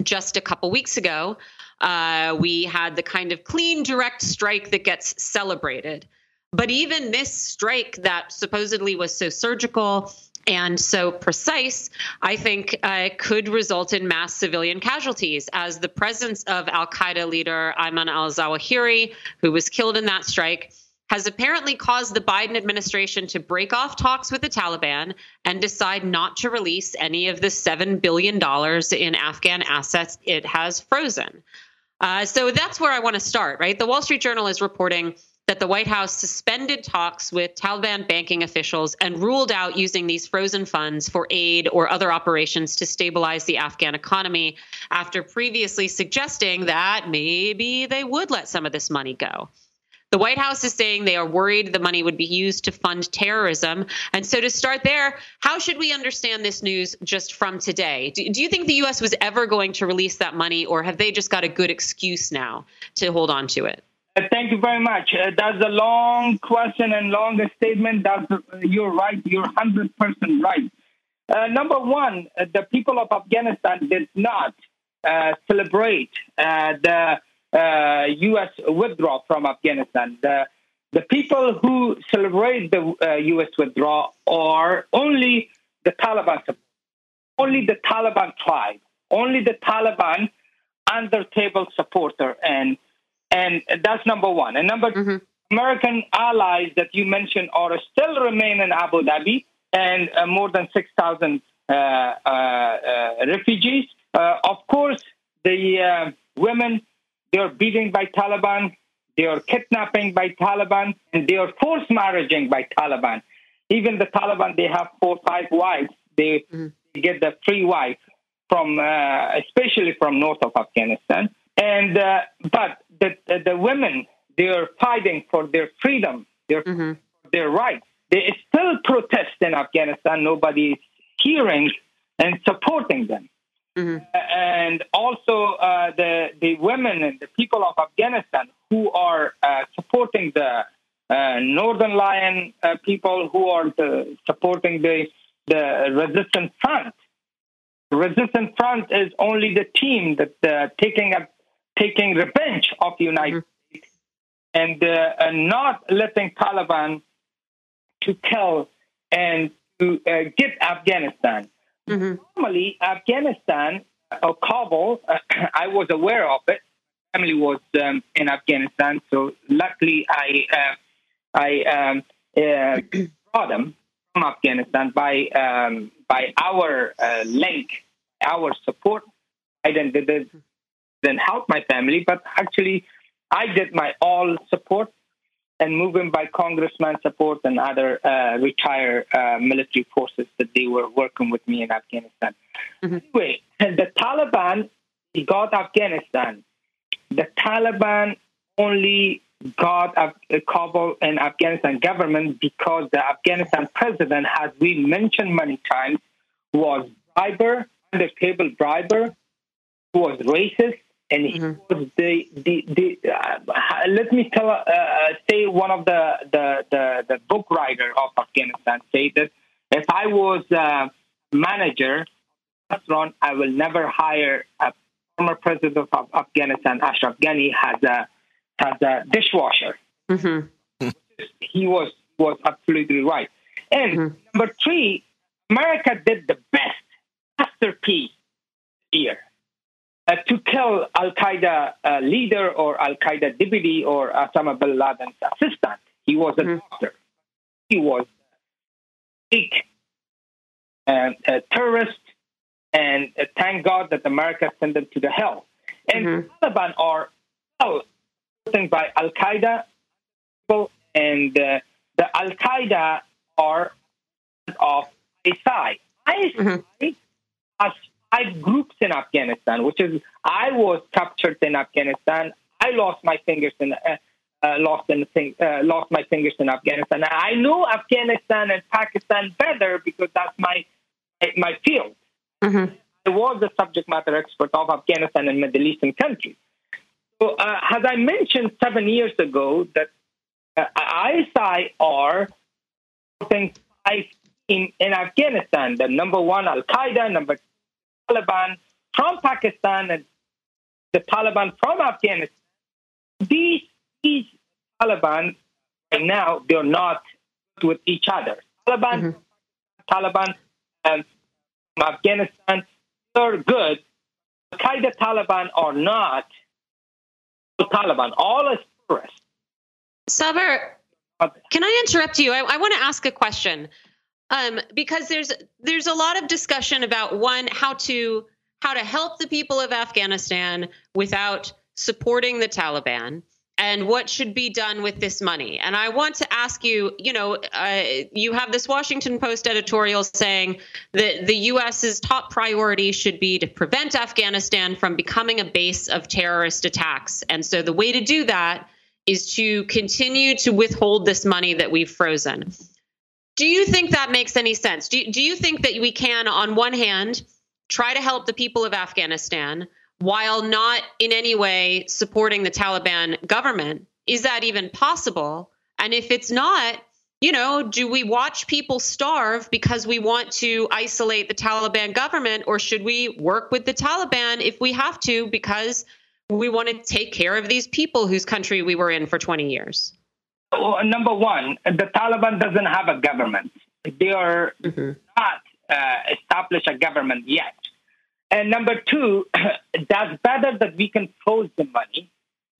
Just a couple weeks ago, uh, we had the kind of clean, direct strike that gets celebrated. But even this strike that supposedly was so surgical and so precise, I think uh, could result in mass civilian casualties, as the presence of Al Qaeda leader Ayman al Zawahiri, who was killed in that strike, has apparently caused the Biden administration to break off talks with the Taliban and decide not to release any of the $7 billion in Afghan assets it has frozen. Uh, so that's where I want to start, right? The Wall Street Journal is reporting that the White House suspended talks with Taliban banking officials and ruled out using these frozen funds for aid or other operations to stabilize the Afghan economy after previously suggesting that maybe they would let some of this money go. The White House is saying they are worried the money would be used to fund terrorism. And so, to start there, how should we understand this news just from today? Do, do you think the U.S. was ever going to release that money, or have they just got a good excuse now to hold on to it? Uh, thank you very much. Uh, that's a long question and long statement. That's, uh, you're right. You're 100% right. Uh, number one, uh, the people of Afghanistan did not uh, celebrate the U.S. withdrawal from Afghanistan. The, the people who celebrate the U.S. withdrawal are only the Taliban, only the Taliban tribe, only the Taliban under table supporter and and that's number one. And number mm-hmm. American allies that you mentioned are still remain in Abu Dhabi and uh, more than 6,000 uh, uh, uh, refugees. Uh, of course, the women, they're beaten by Taliban, they are kidnapping by Taliban, and they are forced marrying by Taliban. Even the Taliban, they have four, five wives. They, mm-hmm. get the free wife from, especially from north of Afghanistan. And uh, but the, the, the women they are fighting for their freedom, their mm-hmm. their rights. They still protest in Afghanistan. Nobody is hearing and supporting them. Mm-hmm. Uh, and also uh, the the women and the people of Afghanistan who are uh, supporting the uh, Northern Lion uh, people who are the, supporting the the resistance front. Resistance front is only the team that taking up taking revenge of the United mm-hmm. States and, uh, and not letting Taliban to kill and to uh, get Afghanistan. Mm-hmm. Normally, Afghanistan or Kabul, uh, I was aware of it. Family was um, in Afghanistan, so luckily I uh, I um, uh, brought them from Afghanistan by um, by our uh, link, our support. I then did then help my family, but actually I did my all support and moving by congressman support and other uh, retired uh, military forces that they were working with me in Afghanistan. Mm-hmm. Anyway, the Taliban got Afghanistan. The Taliban only got Kabul and Afghanistan government because the Afghanistan president, as we mentioned many times, was briber, undertable briber, who was racist, and he mm-hmm. was the the, the uh, let me tell uh, say one of the, the the the book writer of Afghanistan say that if I was a manager restaurant, I will never hire a former president of Afghanistan, Ashraf Ghani, has a has a dishwasher. Mm-hmm. he was was absolutely right. And mm-hmm. number three, America did the best masterpiece here uh, to kill Al Qaeda uh, leader or Al Qaeda deputy or Osama bin Laden's assistant. He was a mm-hmm. doctor. He was a big uh, a terrorist, and uh, thank God that America sent them to the hell. And mm-hmm. the Taliban are well by Al Qaeda, and uh, the Al Qaeda are of ISI. ISI mm-hmm. has five groups in Afghanistan, which is I was captured in Afghanistan. I lost my fingers in uh, uh, lost in uh, lost my fingers in Afghanistan. I know Afghanistan and Pakistan better because that's my my field. Mm-hmm. I was a subject matter expert of Afghanistan and Middle Eastern countries. So, uh, as I mentioned seven years ago, that uh, ISI are five in, in Afghanistan. The number one Al Qaeda, number Taliban from Pakistan and the Taliban from Afghanistan. These, these Taliban right now they're not with each other. Taliban, mm-hmm. Taliban, and from Afghanistan they're good. Al Qaeda Taliban are not Taliban. All is terrorists. Saber, can I interrupt you? I, I want to ask a question um, because there's there's a lot of discussion about one how to how to help the people of Afghanistan without supporting the Taliban and what should be done with this money. And I want to ask you, you know, uh, you have this Washington Post editorial saying that the U.S.'s top priority should be to prevent Afghanistan from becoming a base of terrorist attacks. And so the way to do that is to continue to withhold this money that we've frozen. Do you think that makes any sense? Do, do you think that we can, on one hand, try to help the people of Afghanistan while not in any way supporting the Taliban government? Is that even possible? And if it's not, you know, do we watch people starve because we want to isolate the Taliban government, or should we work with the Taliban if we have to because we want to take care of these people whose country we were in for 20 years? Number one, the Taliban doesn't have a government. They are mm-hmm. not uh, established a government yet. And number two, that's better that we can close the money,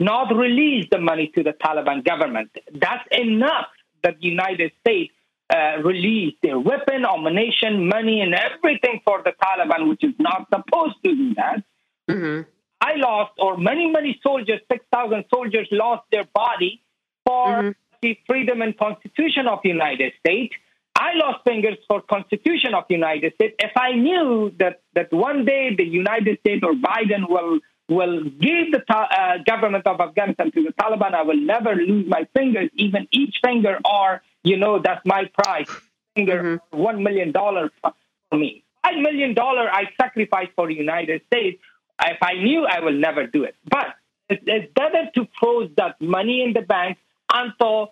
not release the money to the Taliban government. That's enough that the United States uh, released their weapon, ammunition, money, and everything for the Taliban, which is not supposed to do that. Mm-hmm. I lost, or many, many soldiers, 6,000 soldiers lost their body for mm-hmm. the freedom and constitution of the United States. I lost fingers for constitution of the United States. If I knew that, that one day the United States or Biden will will give the uh, government of Afghanistan to the Taliban, I will never lose my fingers, even each finger, or, you know, that's my price. Finger, mm-hmm. $1 million for me. $5 million I sacrifice for the United States. If I knew, I will never do it. But it's better to pose that money in the bank until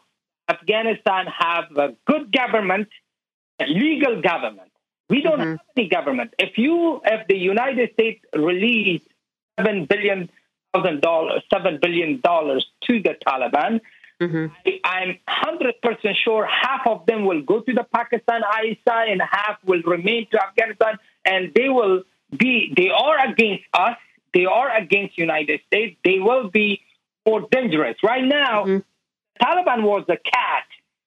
Afghanistan have a good government, a legal government. We don't mm-hmm. have any government. If you, if the United States release seven billion thousand dollars, seven billion dollars to the Taliban. Mm-hmm. I, am hundred percent sure half of them will go to the Pakistan ISI and half will remain to Afghanistan, and they will be. They are against us. They are against United States. They will be more dangerous. Right now, mm-hmm. Taliban was a cat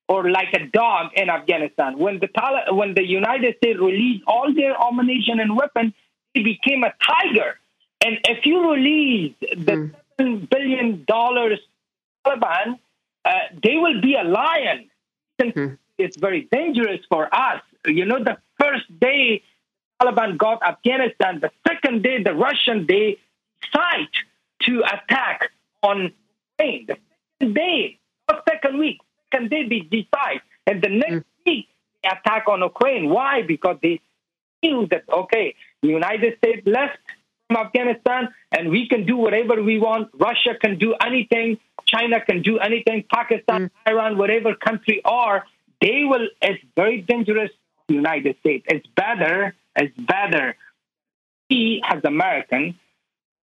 or like a dog in Afghanistan. When the Taliban, when the United States released all their ammunition and weapons, it became a tiger. And if you release the mm. seven billion dollars Taliban, uh, they will be a lion. Mm. It's very dangerous for us. You know, the first day Taliban got Afghanistan, the second day the Russian they decide to attack on Ukraine. The second day, second week, second day they decide, and the next mm. week they attack on Ukraine. Why? Because they feel that okay, the United States left from Afghanistan, and we can do whatever we want. Russia can do anything. China can do anything. Pakistan, mm. Iran, whatever country are, they will. It's very dangerous. United States. It's better. It's better. We, as American,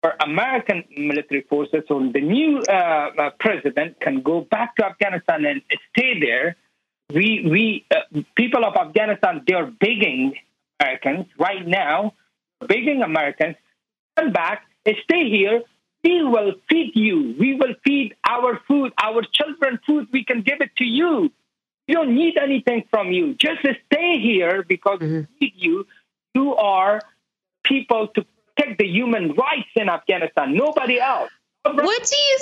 or American military forces, or the new uh, uh, president can go back to Afghanistan and stay there. We, we, uh, people of Afghanistan, they are begging Americans right now, begging Americans come back, stay here. We will feed you. We will feed our food, our children food. We can give it to you. We don't need anything from you. Just stay here because mm-hmm. we need you. You are people to protect the human rights in Afghanistan. Nobody else. What do you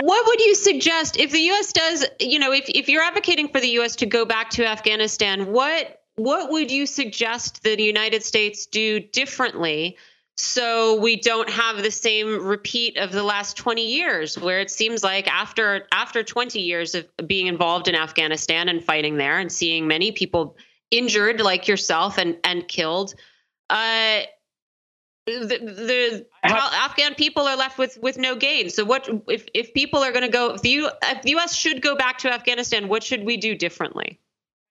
what would you suggest if the US does, you know, if, if you're advocating for the US to go back to Afghanistan, what what would you suggest the United States do differently so we don't have the same repeat of the last 20 years where it seems like after after 20 years of being involved in Afghanistan and fighting there and seeing many people injured like yourself and and killed uh the, the Afghan people are left with with no gain. So what if if people are going to go if the, U, if the US should go back to Afghanistan, what should we do differently?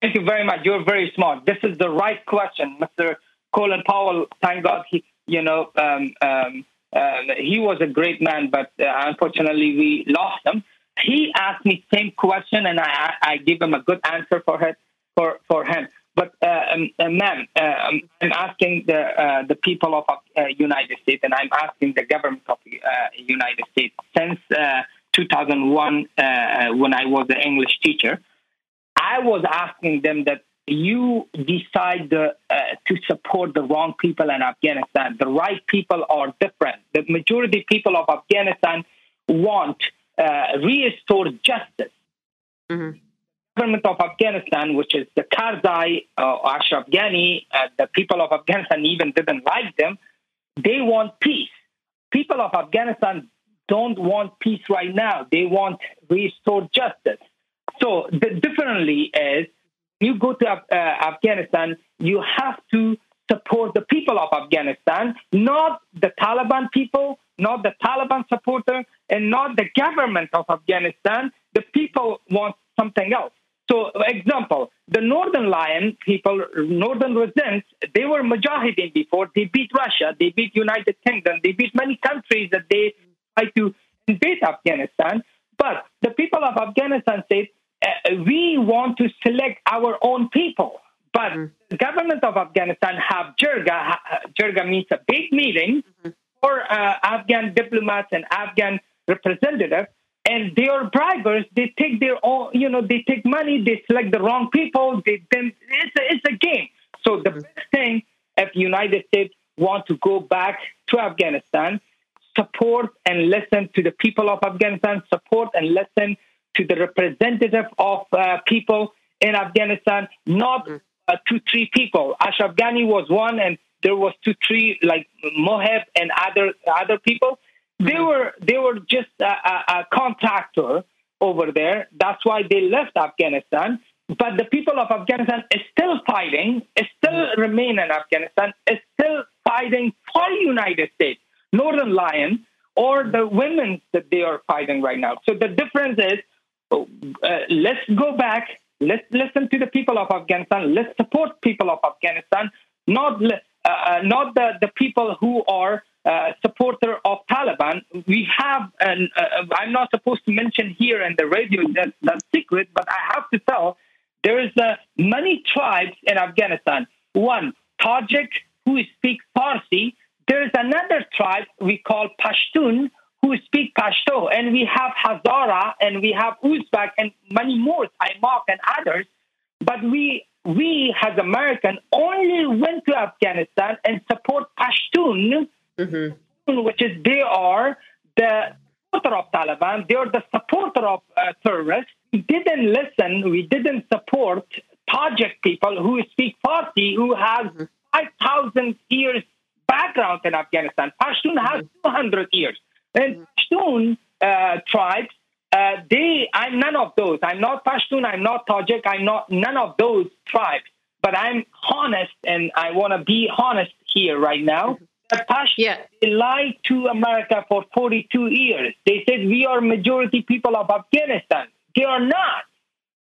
Thank you very much. You're very smart. This is the right question, Mr. Colin Powell. Thank God he you know, um, um, uh, he was a great man, but uh, unfortunately we lost him. He asked me same question, and I, I give him a good answer for it, for for him. But uh, um, uh, ma'am, uh, um, I'm asking the the people of United States, and I'm asking the government of United States since 2001, when I was an English teacher, I was asking them that you decide the, uh, to support the wrong people in Afghanistan. The right people are different. The majority people of Afghanistan want uh, restore justice. Mm-hmm. Government of Afghanistan, which is the Karzai, uh, Ashraf Ghani, uh, the people of Afghanistan even didn't like them. They want peace. People of Afghanistan don't want peace right now. They want restored justice. So the differently is you go to uh, Afghanistan, you have to support the people of Afghanistan, not the Taliban people, not the Taliban supporter, and not the government of Afghanistan. The people want something else. So, example, the Northern Lion people, Northern residents, they were Mujahideen before. They beat Russia, they beat United Kingdom, they beat many countries that they try to invade Afghanistan. But the people of Afghanistan say, uh, we want to select our own people. But mm-hmm. the government of Afghanistan have Jirga. Jirga means a big meeting mm-hmm. for uh, Afghan diplomats and Afghan representatives and they are bribers. They take their own, you know, they take money. They select the wrong people. They then it's a, it's a game. So the mm-hmm. best thing if United States want to go back to Afghanistan, support and listen to the people of Afghanistan, support and listen to the representative of uh, people in Afghanistan, not mm-hmm. uh, two, three people. Ashraf Ghani was one, and there was two, three like Moheb and other other people. They were they were just a, a, a contractor over there. That's why they left Afghanistan. But the people of Afghanistan is still fighting, is still remain in Afghanistan, is still fighting for United States, Northern Lion, or the women that they are fighting right now. So the difference is, uh, let's go back, let's listen to the people of Afghanistan, let's support people of Afghanistan, not uh, uh not the, the people who are uh, supporter of Taliban. We have, and uh, I'm not supposed to mention here in the radio that, that's secret, but I have to tell there is uh, many tribes in Afghanistan. One, Tajik, who speak Farsi. There is another tribe we call Pashtun, who speak Pashto, and we have Hazara, and we have Uzbek, and many more, Aimaq and others. But we, we as American, only went to Afghanistan and support Pashtun. Which is they are the supporter of Taliban, they are the supporter of uh, terrorists. We didn't listen, we didn't support Tajik people who speak Farsi, who have mm-hmm. 5,000 years background in Afghanistan. Pashtun has mm-hmm. 200 years. And mm-hmm. Pashtun uh, tribes, uh, they, I'm none of those. I'm not Pashtun, I'm not Tajik, I'm not none of those tribes. But I'm honest, and I want to be honest here right now. Mm-hmm. Yeah. They lied to America for 42 years. They said we are majority people of Afghanistan. They are not.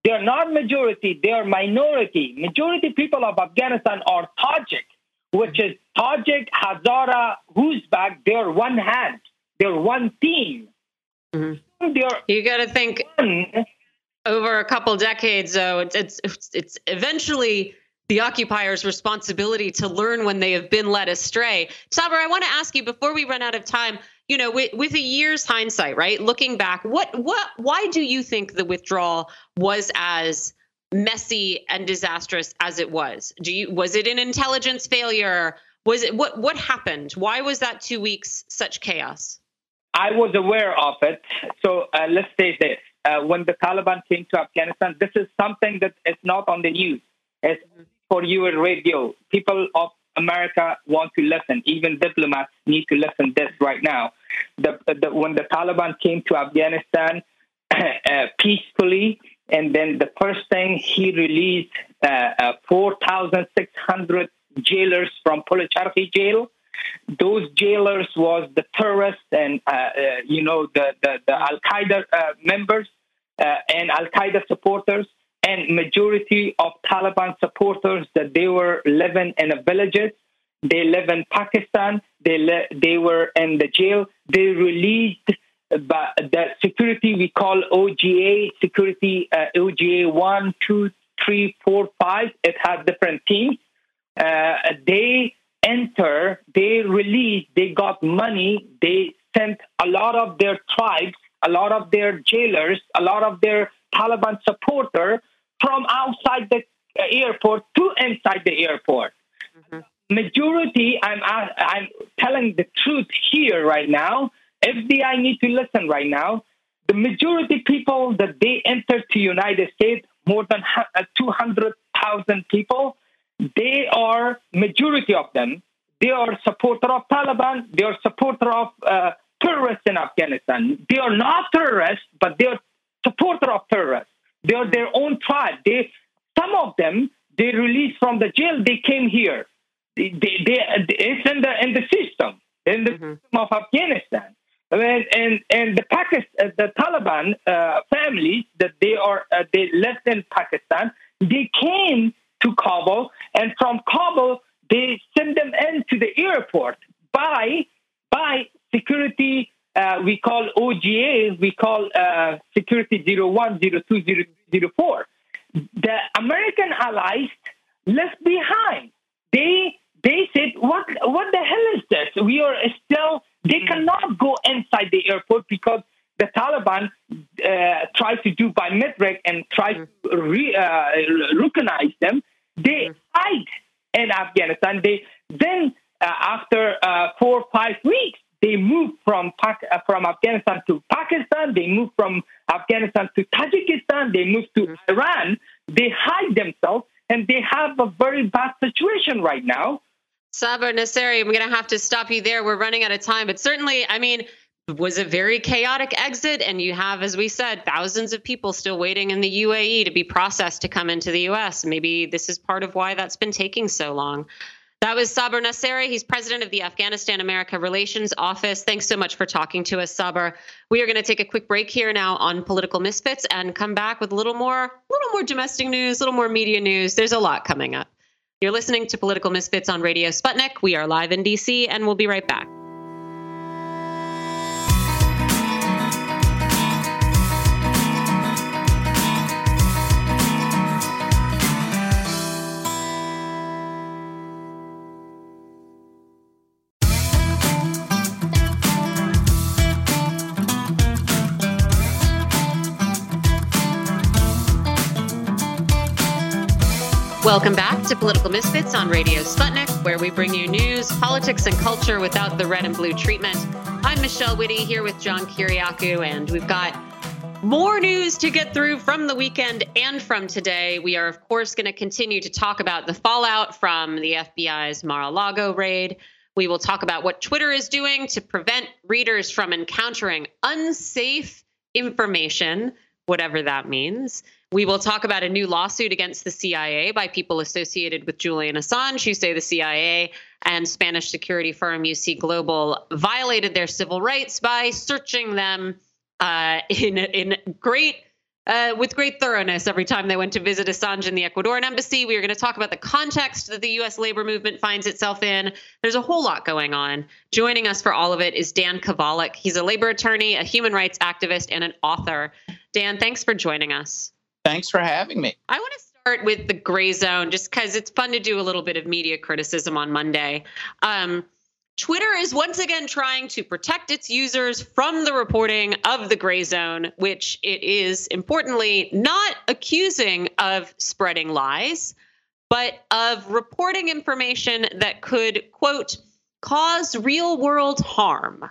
They are not majority. They are minority. Majority people of Afghanistan are Tajik, which is Tajik, Hazara, Uzbek. They are one hand. They're one team. Mm-hmm. They're you got to think one. over a couple decades, though. It's, it's it's eventually the occupier's responsibility to learn when they have been led astray. Saber, I want to ask you before we run out of time, you know, with, with a year's hindsight, right? Looking back, what what why do you think the withdrawal was as messy and disastrous as it was? Do you was it an intelligence failure? Was it what what happened? Why was that 2 weeks such chaos? I was aware of it. So uh, let's say this. Uh, when the Taliban came to Afghanistan, this is something that is not on the news. It's for you in radio. People of America want to listen. Even diplomats need to listen this right now. The, the, when the Taliban came to Afghanistan uh, peacefully, and then the first thing he released uh, uh, 4,600 jailers from Pul-e-Charkhi jail. Those jailers was the terrorists and uh, uh, you know the the, the Al Qaeda uh, members and Al Qaeda supporters and majority of Taliban supporters that they were living in the villages. They live in Pakistan. They le- they were in the jail. They released but the security we call OGA security uh, OGA one, two, three, four, five. It has different teams. Uh, they enter. They release. They got money. They sent a lot of their tribes, a lot of their jailers, a lot of their Taliban supporters from outside the airport to inside the airport. Mm-hmm. Majority, I'm I'm telling the truth here right now. FBI need to listen right now. The majority people that they entered to United States, more than uh, 200,000 people, they are majority of them. They are supporter of Taliban. They are supporter of uh, terrorists in Afghanistan. They are not terrorists, but they are supporter of terrorists. They are their own tribe. They, some of them, they released from the jail. They came here. They, they, they it's in the in the system, in the mm-hmm. system of Afghanistan. And and, and the Pakistan, uh, the Taliban uh, families that they are uh, they left in Pakistan, they came to Kabul, and from Kabul they send them into the airport by by security. Uh, we call OGAs, we call uh, security 01, 02, 04. The American allies left behind. They they said, "What what the hell is this? We are still." They hmm. cannot go inside the airport because the Taliban uh, try to do biometric and try to hmm. re, uh, recognize them. They hmm. hide in Afghanistan. They then uh, after uh, four or five weeks, they moved from uh, from Afghanistan to Pakistan. They moved from Afghanistan to Tajikistan. They moved to Iran. They hide themselves, and they have a very bad situation right now. Saber Nasseri, I'm going to have to stop you there. We're running out of time, but certainly, I mean, was a very chaotic exit, and you have, as we said, thousands of people still waiting in the UAE to be processed to come into the US. Maybe this is part of why that's been taking so long. That was Saber Nasseri. He's president of the Afghanistan America Relations Office. Thanks so much for talking to us, Saber. We are going to take a quick break here now on Political Misfits and come back with a little more, a little more domestic news, a little more media news. There's a lot coming up. You're listening to Political Misfits on Radio Sputnik. We are live in DC, and we'll be right back. Welcome back to Political Misfits on Radio Sputnik, where we bring you news, politics, and culture without the red and blue treatment. I'm Michelle Witte here with John Kiriakou, and we've got more news to get through from the weekend and from today. We are, of course, going to continue to talk about the fallout from the FBI's Mar a Lago raid. We will talk about what Twitter is doing to prevent readers from encountering unsafe information, whatever that means. We will talk about a new lawsuit against the CIA by people associated with Julian Assange, who say the CIA and Spanish security firm UC Global violated their civil rights by searching them uh, in in great. Uh, with great thoroughness every time they went to visit Assange in the Ecuadorian embassy. We are going to talk about the context that the U.S. labor movement finds itself in. There's a whole lot going on. Joining us for all of it is Dan Kovalik. He's a labor attorney, a human rights activist, and an author. Dan, thanks for joining us. Thanks for having me. I want to start with the gray zone just because it's fun to do a little bit of media criticism on Monday. Um, Twitter is once again trying to protect its users from the reporting of the gray zone, which it is importantly not accusing of spreading lies, but of reporting information that could, quote, cause real world harm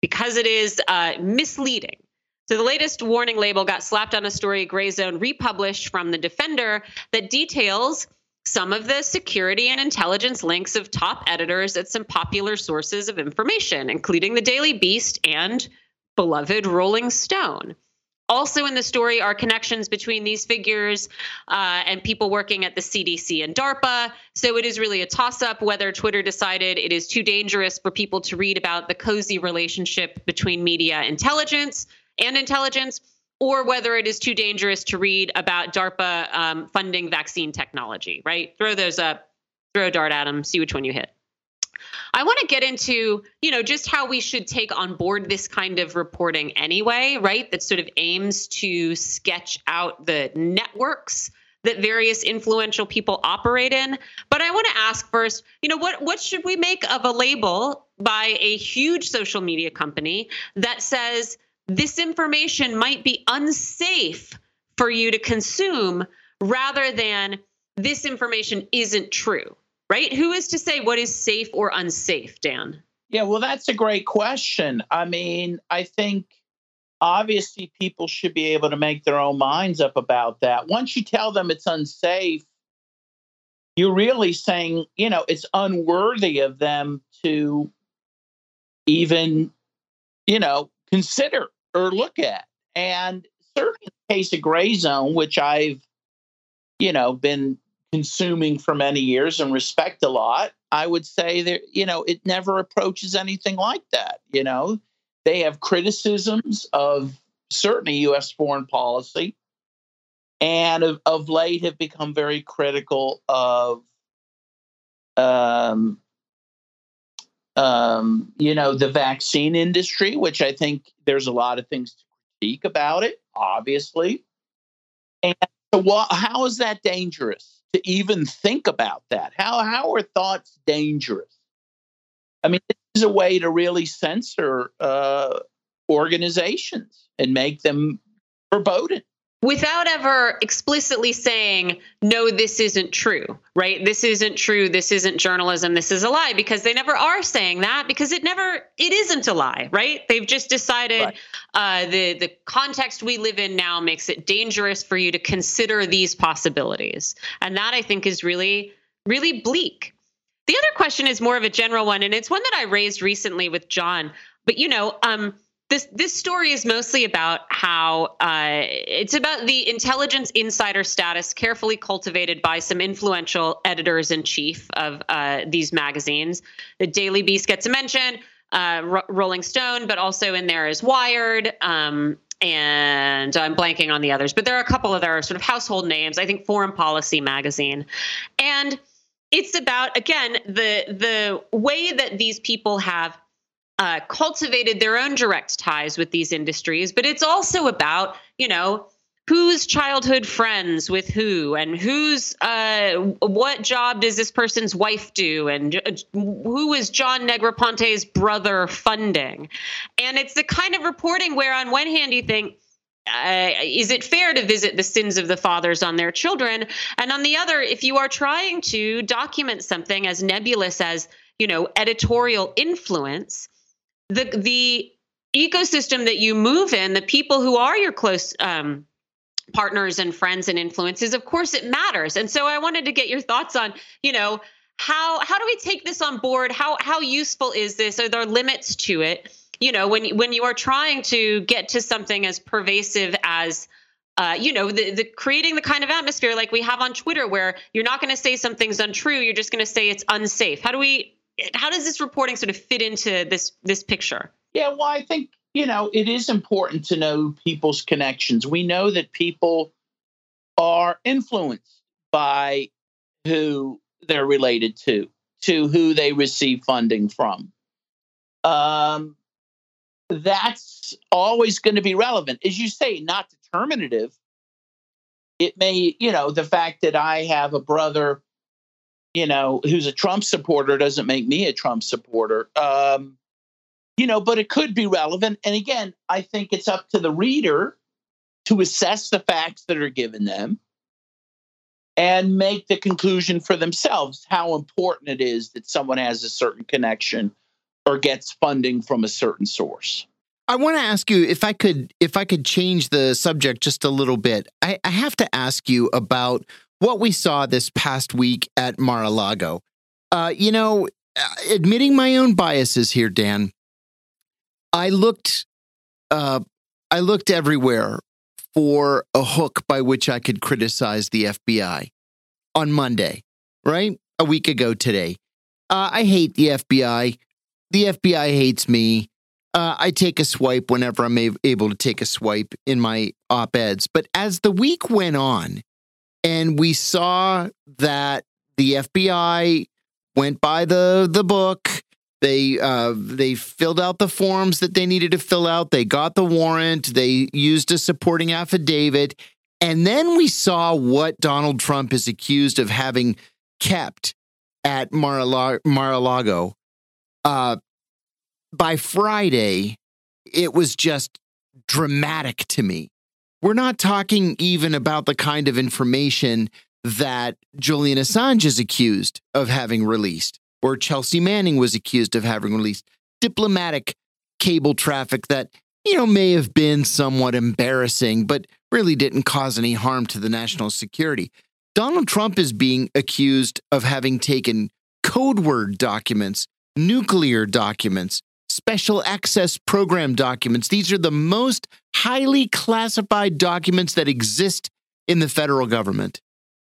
because it is uh, misleading. So the latest warning label got slapped on a story Gray Zone republished from the Defender that details some of the security and intelligence links of top editors at some popular sources of information, including the Daily Beast and beloved Rolling Stone. Also in the story are connections between these figures uh, and people working at the CDC and DARPA. So it is really a toss up whether Twitter decided it is too dangerous for people to read about the cozy relationship between media intelligence and intelligence, or whether it is too dangerous to read about DARPA um, funding vaccine technology, right? Throw those up, throw a dart at them, see which one you hit. I want to get into, you know, just how we should take on board this kind of reporting anyway, right? That sort of aims to sketch out the networks that various influential people operate in. But I want to ask first, you know, what what should we make of a label by a huge social media company that says this information might be unsafe for you to consume rather than this information isn't true, right? Who is to say what is safe or unsafe, Dan? Yeah, well, that's a great question. I mean, I think obviously people should be able to make their own minds up about that. Once you tell them it's unsafe, you're really saying, you know, it's unworthy of them to even you know, consider or look at. And certainly in the case of Gray Zone, which I've, you know, been consuming for many years and respect a lot, I would say that, you know, it never approaches anything like that. You know, they have criticisms of certainly U.S. foreign policy and of, of late have become very critical of um, um, you know, the vaccine industry, which I think there's a lot of things to critique about it, obviously. And how is that dangerous to even think about that? How, how are thoughts dangerous? I mean, this is a way to really censor uh, organizations and make them verboten without ever explicitly saying no this isn't true right? This isn't true. This isn't journalism. This is a lie because they never are saying that because it never it isn't a lie right? They've just decided right. uh, the the context we live in now makes it dangerous for you to consider these possibilities. And that i think is really really bleak. The other question is more of a general one and it's one that i raised recently with john. But you know um this this story is mostly about how uh, it's about the intelligence insider status carefully cultivated by some influential editors in chief of uh, these magazines. The Daily Beast gets a mention, uh, Rolling Stone, but also in there is Wired. Um, and I'm blanking on the others, but there are a couple of their sort of household names. I think Foreign Policy magazine, and it's about again the the way that these people have uh, cultivated their own direct ties with these industries, but it's also about, you know, who's childhood friends with who and who's uh, what job does this person's wife do and who is john negroponte's brother funding? And it's the kind of reporting where on one hand you think uh, is it fair to visit the sins of the fathers on their children? And on the other if you are trying to document something as nebulous as you know editorial influence the the ecosystem that you move in, the people who are your close um, partners and friends and influences, of course, it matters. And so I wanted to get your thoughts on, you know, how how do we take this on board? How how useful is this? Are there limits to it? You know, when when you are trying to get to something as pervasive as uh, you know, the, the creating the kind of atmosphere like we have on Twitter, where you're not going to say something's untrue, you're just going to say it's unsafe. How do we how does this reporting sort of fit into this this picture? Yeah, well, I think you know it is important to know people's connections. We know that people are influenced by who they're related to, to who they receive funding from. Um, that's always going to be relevant, as you say, not determinative. It may, you know, the fact that I have a brother you know, who's a Trump supporter doesn't make me a Trump supporter. Um, you know, but it could be relevant. And again, I think it's up to the reader to assess the facts that are given them and make the conclusion for themselves how important it is that someone has a certain connection or gets funding from a certain source. I want to ask you if I could if I could change the subject just a little bit. I, I have to ask you about what we saw this past week at Mar a Lago. Uh, you know, uh, admitting my own biases here, Dan, I looked, uh, I looked everywhere for a hook by which I could criticize the FBI on Monday, right? A week ago today. Uh, I hate the FBI. The FBI hates me. Uh, I take a swipe whenever I'm able to take a swipe in my op eds. But as the week went on, and we saw that the FBI went by the the book. They uh, they filled out the forms that they needed to fill out. They got the warrant. They used a supporting affidavit, and then we saw what Donald Trump is accused of having kept at Mar-a-Lago. Uh, by Friday, it was just dramatic to me. We're not talking even about the kind of information that Julian Assange is accused of having released, or Chelsea Manning was accused of having released. Diplomatic cable traffic that, you know, may have been somewhat embarrassing, but really didn't cause any harm to the national security. Donald Trump is being accused of having taken code word documents, nuclear documents, special access program documents. These are the most highly classified documents that exist in the federal government.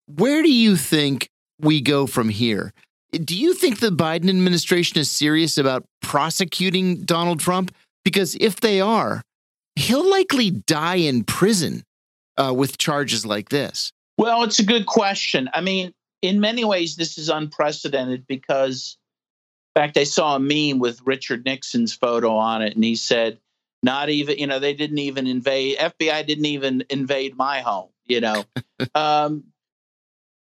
Where do you think we go from here? Do you think the Biden administration is serious about prosecuting Donald Trump? Because if they are, he'll likely die in prison uh, with charges like this. Well, it's a good question. I mean, in many ways, this is unprecedented because, in fact, I saw a meme with Richard Nixon's photo on it, and he said, not even, you know, they didn't even invade, FBI didn't even invade my home, you know. um,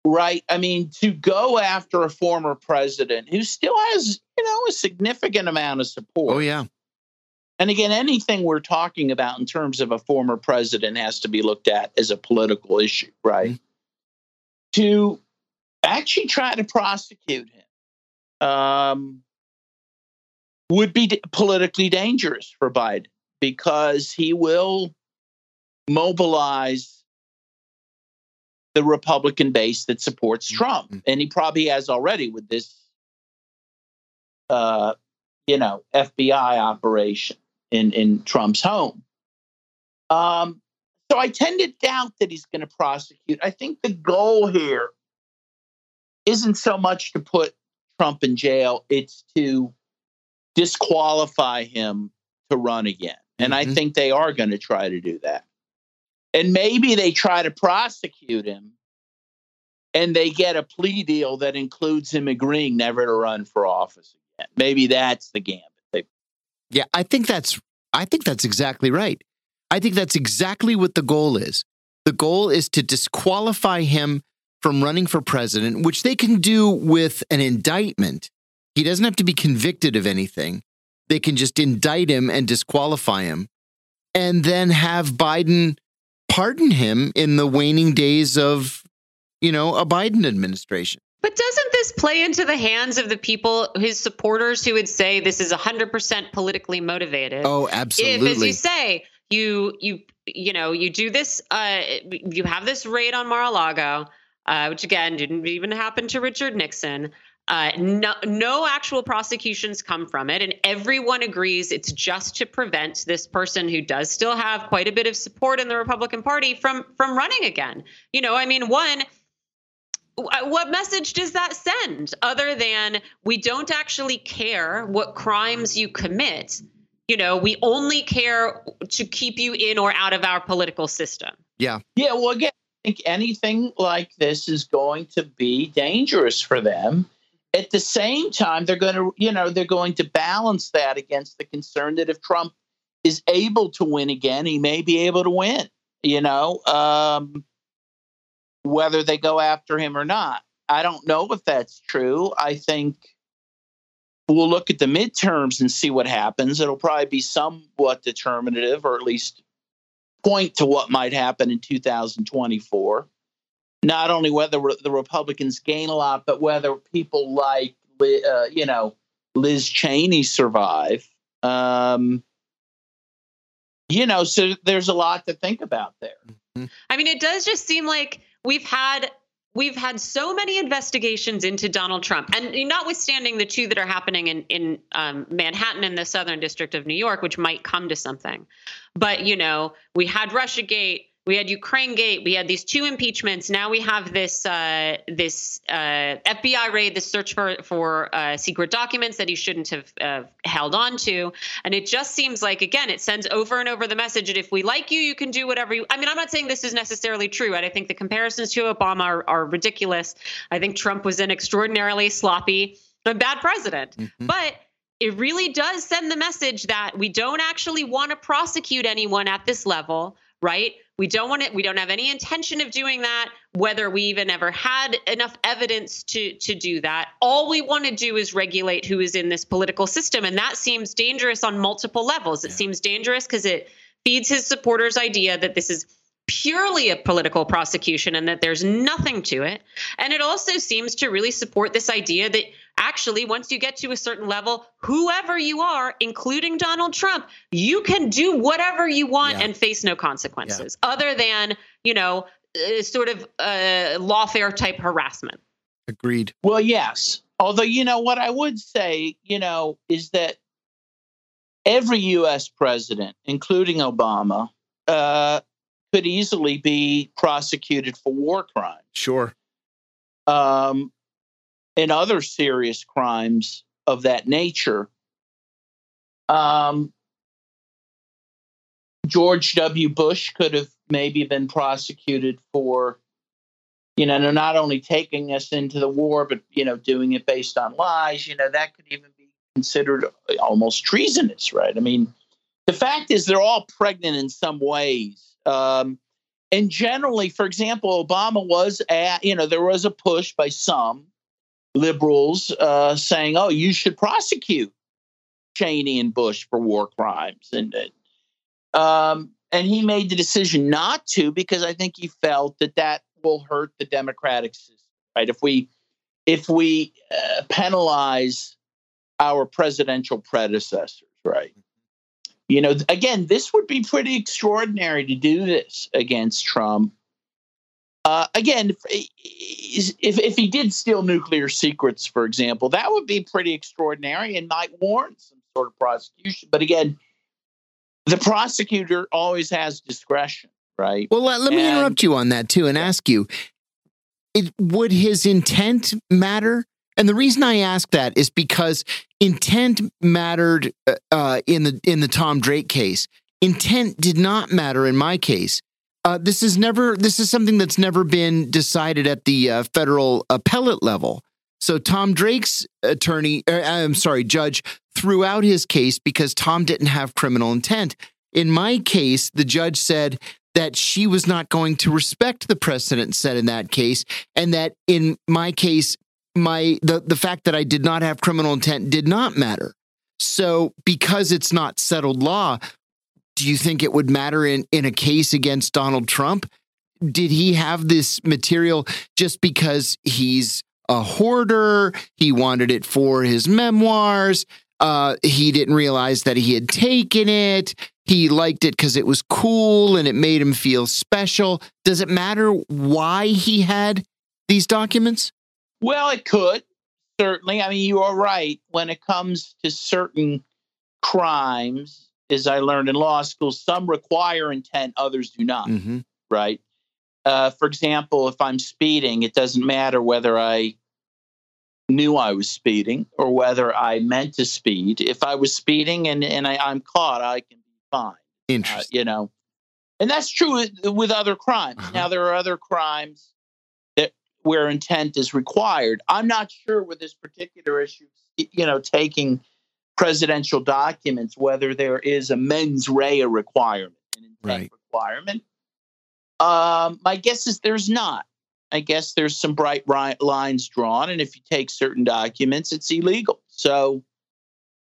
right? I mean, to go after a former president who still has, you know, a significant amount of support. Oh, yeah. And again, anything we're talking about in terms of a former president has to be looked at as a political issue, right? Mm-hmm. To actually try to prosecute him um, would be politically dangerous for Biden because he will mobilize the Republican base that supports mm-hmm. Trump, mm-hmm. and he probably has already with this, uh, you know, FBI operation in in Trump's home. Um, so I tend to doubt that he's going to prosecute. I think the goal here isn't so much to put Trump in jail; it's to disqualify him to run again. And mm-hmm. I think they are going to try to do that. And maybe they try to prosecute him and they get a plea deal that includes him agreeing never to run for office again. Maybe that's the gambit. They- yeah, I think that's I think that's exactly right. I think that's exactly what the goal is. The goal is to disqualify him from running for president, which they can do with an indictment. He doesn't have to be convicted of anything. They can just indict him and disqualify him, and then have Biden pardon him in the waning days of, you know, a Biden administration. But doesn't this play into the hands of the people, his supporters, who would say this is 100% politically motivated? Oh, absolutely. If, as you say, you you you know you do this, uh, you have this raid on Mar-a-Lago, uh, which again didn't even happen to Richard Nixon. Uh, no, no actual prosecutions come from it, and everyone agrees it's just to prevent this person who does still have quite a bit of support in the Republican Party from from running again. You know, I mean, one what message does that send other than we don't actually care what crimes you commit you know we only care to keep you in or out of our political system yeah yeah well again i think anything like this is going to be dangerous for them at the same time they're going to you know they're going to balance that against the concern that if trump is able to win again he may be able to win you know um whether they go after him or not. I don't know if that's true. I think we'll look at the midterms and see what happens. It'll probably be somewhat determinative, or at least point to what might happen in 2024. Not only whether the Republicans gain a lot, but whether people like, uh, you know, Liz Cheney survive. Um, you know, so there's a lot to think about there. Mm-hmm. I mean, it does just seem like we've had we've had so many investigations into Donald Trump, and notwithstanding the two that are happening in in um, Manhattan and the Southern District of New York, which might come to something. But you know, we had RussiaGate, we had Ukraine Gate, we had these two impeachments. Now we have this uh, this uh, FBI raid, this search for for uh, secret documents that he shouldn't have uh, held on to, and it just seems like again it sends over and over the message that if we like you, you can do whatever you. I mean, I'm not saying this is necessarily true, and I think the comparisons to Obama are, are ridiculous. I think Trump was an extraordinarily sloppy, a bad president, mm-hmm. but it really does send the message that we don't actually want to prosecute anyone at this level, right? We don't want it. We don't have any intention of doing that. Whether we even ever had enough evidence to to do that, all we want to do is regulate who is in this political system, and that seems dangerous on multiple levels. It yeah. seems dangerous because it feeds his supporters' idea that this is purely a political prosecution and that there's nothing to it. And it also seems to really support this idea that actually, once you get to a certain level, whoever you are, including Donald Trump, you can do whatever you want yeah. and face no consequences yeah. other than, you know, uh, sort of uh, lawfare type harassment. Agreed. Well, yes. Although, you know, what I would say, you know, is that every U.S. president, including Obama, uh, could easily be prosecuted for war crimes. Sure. Um, and other serious crimes of that nature. Um, George W. Bush could have maybe been prosecuted for, you know, not only taking us into the war, but, you know, doing it based on lies. You know, that could even be considered almost treasonous, right? I mean, the fact is they're all pregnant in some ways. Um, and generally, for example, Obama was at, you know, there was a push by some liberals uh, saying, oh, you should prosecute Cheney and Bush for war crimes. And, um, and he made the decision not to because I think he felt that that will hurt the democratic system, right? If we, if we uh, penalize our presidential predecessors, right? You know, again, this would be pretty extraordinary to do this against Trump. Uh, again, if, if, he did steal nuclear secrets, for example, that would be pretty extraordinary and might warrant some sort of prosecution. But again, the prosecutor always has discretion, right? Well, let, let me and, interrupt you on that too and ask you: it, Would his intent matter? And the reason I ask that is because intent mattered uh, uh, in the in the Tom Drake case. Intent did not matter in my case. Uh, this is never. This is something that's never been decided at the uh, federal appellate level. So Tom Drake's attorney, uh, I'm sorry, judge, threw out his case because Tom didn't have criminal intent. In my case, the judge said that she was not going to respect the precedent set in that case, and that in my case, my the, the fact that I did not have criminal intent did not matter. So because it's not settled law, do you think it would matter in, in a case against Donald Trump? Did he have this material just because he's a hoarder? He wanted it for his memoirs. Uh, he didn't realize that he had taken it. He liked it because it was cool and it made him feel special. Does it matter why he had these documents? Well, it could certainly. I mean, you are right. When it comes to certain crimes, as I learned in law school, some require intent, others do not. Mm-hmm. Right. Uh, for example, if I'm speeding, it doesn't matter whether I knew I was speeding or whether I meant to speed. If I was speeding and, and I, am caught, I can be fine. Interesting. Uh, you know, and that's true with, with other crimes. Uh-huh. Now, there are other crimes that where intent is required. I'm not sure with this particular issue, you know, taking presidential documents, whether there is a mens rea requirement, an intent right. requirement. Um, my guess is there's not. I guess there's some bright lines drawn, and if you take certain documents, it's illegal. So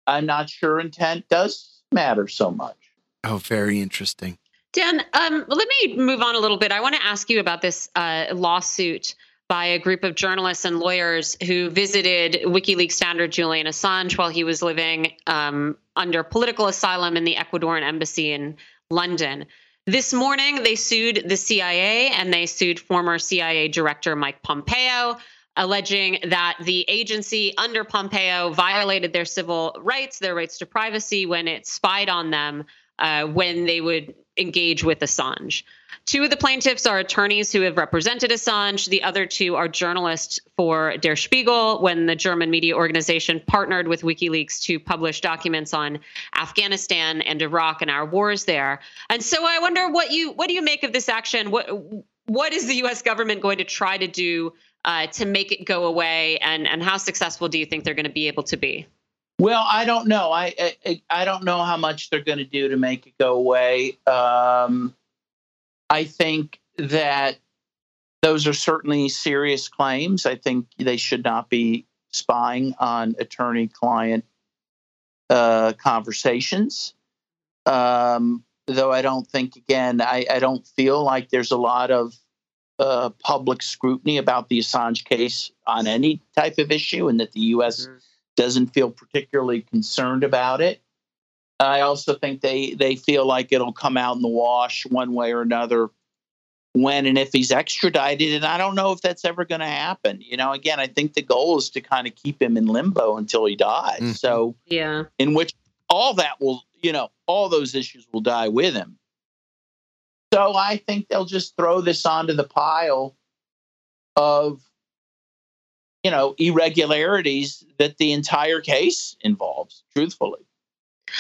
I'm not sure intent does matter so much. Oh, very interesting. Dan, um, let me move on a little bit. I want to ask you about this uh, lawsuit by a group of journalists and lawyers who visited WikiLeaks founder Julian Assange while he was living um, under political asylum in the Ecuadorian embassy in London. This morning, they sued the CIA and they sued former CIA Director Mike Pompeo, alleging that the agency under Pompeo violated their civil rights, their rights to privacy, when it spied on them uh, when they would engage with Assange. Two of the plaintiffs are attorneys who have represented Assange. The other two are journalists for Der Spiegel when the German media organization partnered with WikiLeaks to publish documents on Afghanistan and Iraq and our wars there. And so I wonder what you what do you make of this action? What what is the U.S. government going to try to do uh, to make it go away, and and how successful do you think they're going to be able to be? Well, I don't know. I I, I don't know how much they're going to do to make it go away. Um, I think that those are certainly serious claims. I think they should not be spying on attorney client uh, conversations. Um, though I don't think, again, I, I, don't feel like there's a lot of uh, public scrutiny about the Assange case on any type of issue, and that the U.S. Mm-hmm. doesn't feel particularly concerned about it. I also think they they feel like it'll come out in the wash one way or another when and if he's extradited. And I don't know if that's ever going to happen. You know, again, I think the goal is to kind of keep him in limbo until he dies. Mm-hmm. So, yeah, in which all that will you know, all those issues will die with him. So I think they'll just throw this onto the pile of, you know, irregularities that the entire case involves, truthfully.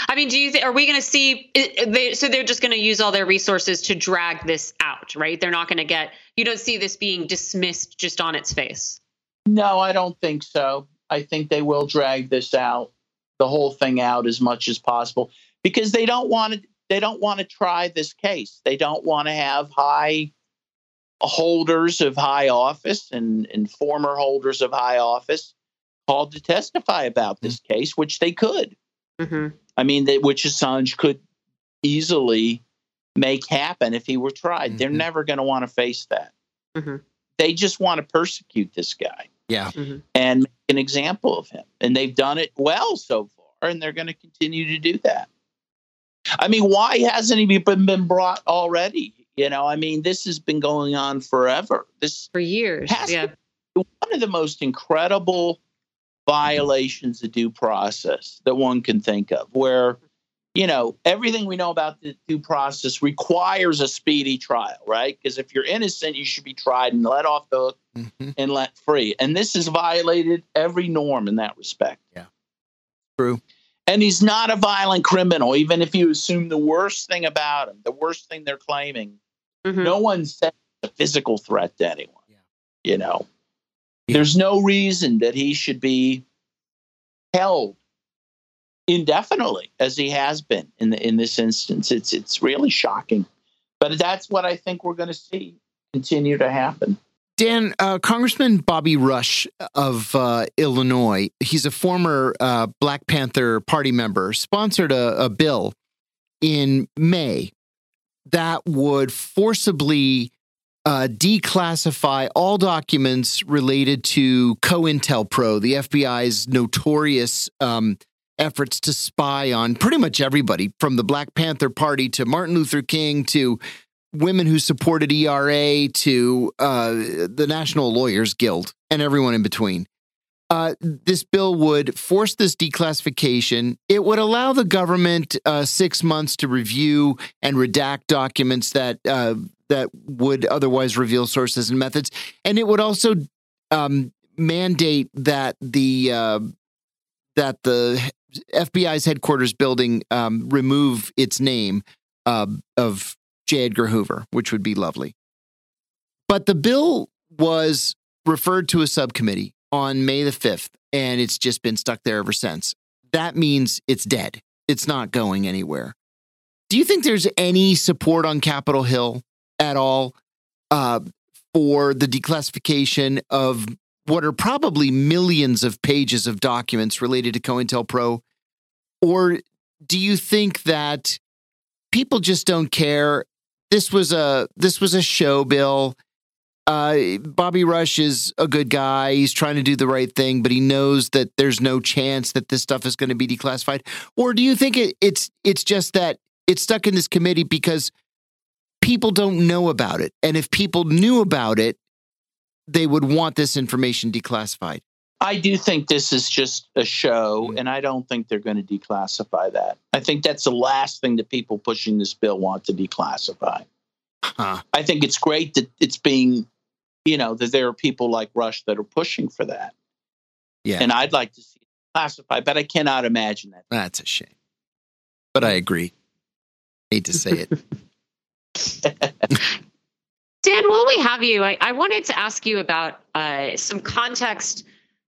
I mean, do you think, are we going to see, they, so they're just going to use all their resources to drag this out, right? They're not going to get, you don't see this being dismissed just on its face. No, I don't think so. I think they will drag this out, the whole thing out as much as possible because they don't want to, they don't want to try this case. They don't want to have high holders of high office and, and former holders of high office called to testify about this mm-hmm. case, which they could. Mm-hmm. I mean, that which Assange could easily make happen if he were tried. Mm-hmm. They're never going to want to face that. Mhm. They just want to persecute this guy Yeah. and make an example of him. And they've done it well so far, and they're going to continue to do that. I mean, why hasn't he been, been brought already? You know, I mean, this has been going on forever. This For years. Has yeah. one of the most incredible violations of due process that one can think of, where you know everything we know about the due process requires a speedy trial, right? Because if you're innocent, you should be tried and let off the hook Mhm. and let free. And this has violated every norm in that respect. Yeah. True. And he's not a violent criminal, even if you assume the worst thing about him, the worst thing they're claiming Mhm. no one said a physical threat to anyone. Yeah. You know, Yeah. There's no reason that he should be held indefinitely as he has been in the, in this instance. It's it's really shocking, but that's what I think we're going to see continue to happen. Dan, uh, Congressman Bobby Rush of uh, Illinois, he's a former uh, Black Panther Party member, sponsored a, a bill in May that would forcibly uh, declassify all documents related to COINTELPRO, the FBI's notorious um, efforts to spy on pretty much everybody from the Black Panther Party to Martin Luther King to women who supported ERA to uh, the National Lawyers Guild and everyone in between. Uh, this bill would force this declassification. It would allow the government uh, six months to review and redact documents that uh, that would otherwise reveal sources and methods, and it would also um, mandate that the uh, that the FBI's headquarters building um, remove its name uh, of J. Edgar Hoover, which would be lovely. But the bill was referred to a subcommittee on May the 5th, and it's just been stuck there ever since. That means it's dead. It's not going anywhere. Do you think there's any support on Capitol Hill at all uh, for the declassification of what are probably millions of pages of documents related to COINTELPRO? Or do you think that people just don't care? This was a this was a show bill. Uh, Bobby Rush is a good guy. He's trying to do the right thing, but he knows that there's no chance that this stuff is going to be declassified. Or do you think it, it's it's just that it's stuck in this committee because people don't know about it, and if people knew about it, they would want this information declassified? I do think this is just a show, and I don't think they're going to declassify that. I think that's the last thing that people pushing this bill want to declassify. Huh. I think it's great that it's being, you know, that there are people like Rush that are pushing for that. Yeah. And I'd like to see it classified, but I cannot imagine that. That's a shame. But I agree. Hate to say it. Dan, while we have you, I, I wanted to ask you about uh, some context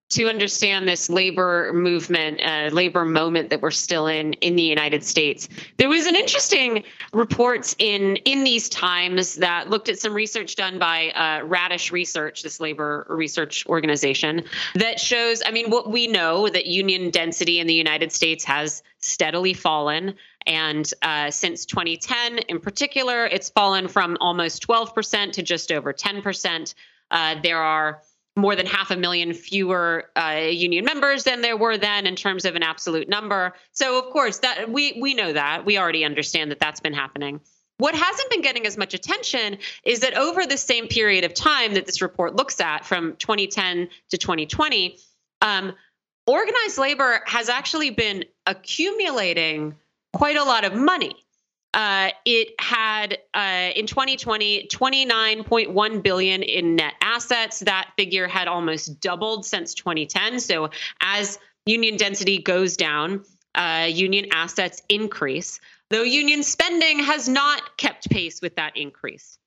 to understand this labor movement, uh, labor moment that we're still in in the United States. There was an interesting report in in these times that looked at some research done by uh, Radish Research, this labor research organization, that shows. I mean, what we know that union density in the United States has steadily fallen. And uh, since 2010, in particular, it's fallen from almost 12% to just over 10%. Uh, there are more than half a million fewer uh, union members than there were then in terms of an absolute number. So, of course, that we we know that we already understand that that's been happening. What hasn't been getting as much attention is that over the same period of time that this report looks at, from 2010 to 2020, um, organized labor has actually been accumulating quite a lot of money. Uh, it had uh, in 2020 29.1 billion in net assets. That figure had almost doubled since 2010. So as union density goes down, uh, union assets increase, though union spending has not kept pace with that increase.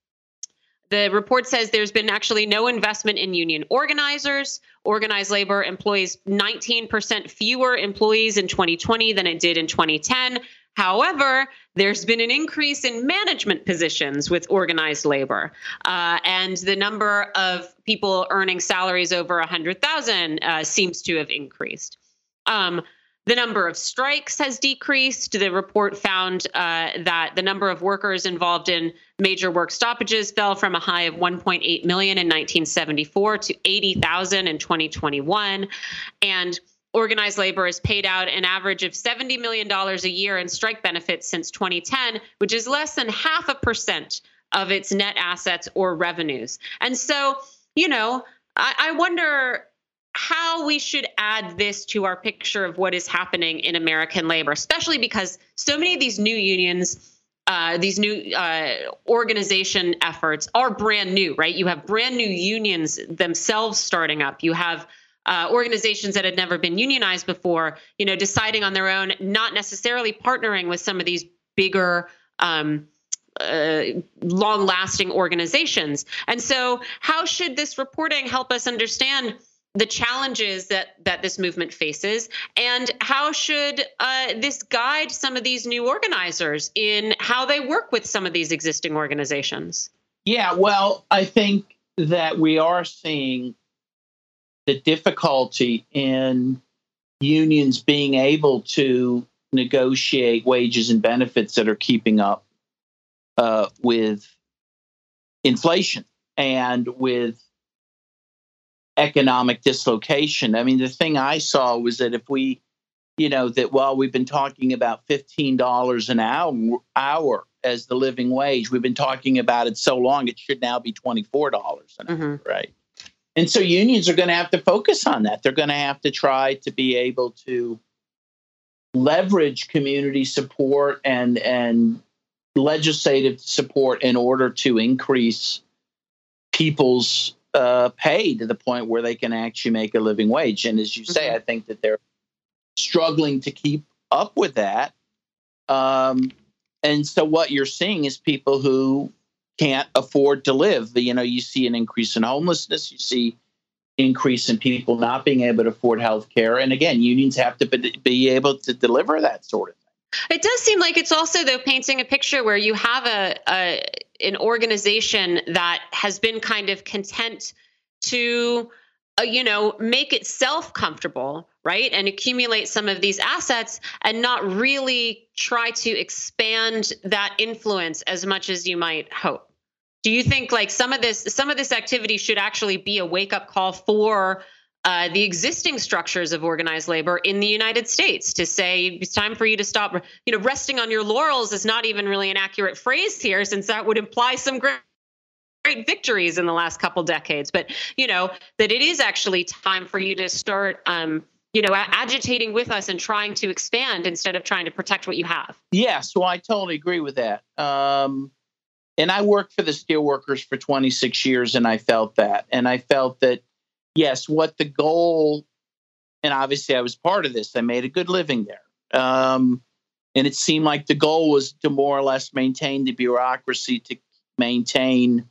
The report says there's been actually no investment in union organizers. Organized labor employs 19% fewer employees in 2020 than it did in 2010. However, there's been an increase in management positions with organized labor, uh, and the number of people earning salaries over 100,000 uh, seems to have increased. Um, the number of strikes has decreased. The report found uh, that the number of workers involved in major work stoppages fell from a high of 1.8 million in 1974 to 80,000 in 2021. And organized labor has paid out an average of $70 million a year in strike benefits since 2010, which is less than half a percent of its net assets or revenues. And so, you know, I, I wonder how we should add this to our picture of what is happening in American labor, especially because so many of these new unions. Uh, these new uh, organization efforts are brand new, right? You have brand new unions themselves starting up. You have uh, organizations that had never been unionized before, you know, deciding on their own, not necessarily partnering with some of these bigger, um, uh, long-lasting organizations. And so, how should this reporting help us understand? the challenges that that this movement faces and how should uh, this guide some of these new organizers in how they work with some of these existing organizations yeah well i think that we are seeing the difficulty in unions being able to negotiate wages and benefits that are keeping up uh, with inflation and with economic dislocation. I mean, the thing I saw was that if we, you know, that while we've been talking about fifteen dollars an hour, hour as the living wage, we've been talking about it so long, it should now be twenty four dollars an mm-hmm. hour, right? And so unions are going to have to focus on that. They're going to have to try to be able to leverage community support and and legislative support in order to increase people's uh, pay to the point where they can actually make a living wage. And as you say, mm-hmm. I think that they're struggling to keep up with that. Um, and so what you're seeing is people who can't afford to live. You know, you see an increase in homelessness. You see increase in people not being able to afford health care. And again, unions have to be able to deliver that sort of thing. It does seem like it's also though painting a picture where you have a, a an organization that has been kind of content to you know make itself comfortable right and accumulate some of these assets and not really try to expand that influence as much as you might hope do you think like some of this some of this activity should actually be a wake up call for uh, the existing structures of organized labor in the United States to say it's time for you to stop. You know, resting on your laurels is not even really an accurate phrase here, since that would imply some great great victories in the last couple decades. But you know that it is actually time for you to start. Um, you know, agitating with us and trying to expand instead of trying to protect what you have. Yes, well, I totally agree with that. Um, and I worked for the steelworkers for 26 years, and I felt that. And I felt that yes, what the goal, and obviously I was part of this, I made a good living there. Um, and it seemed like the goal was to more or less maintain the bureaucracy, to maintain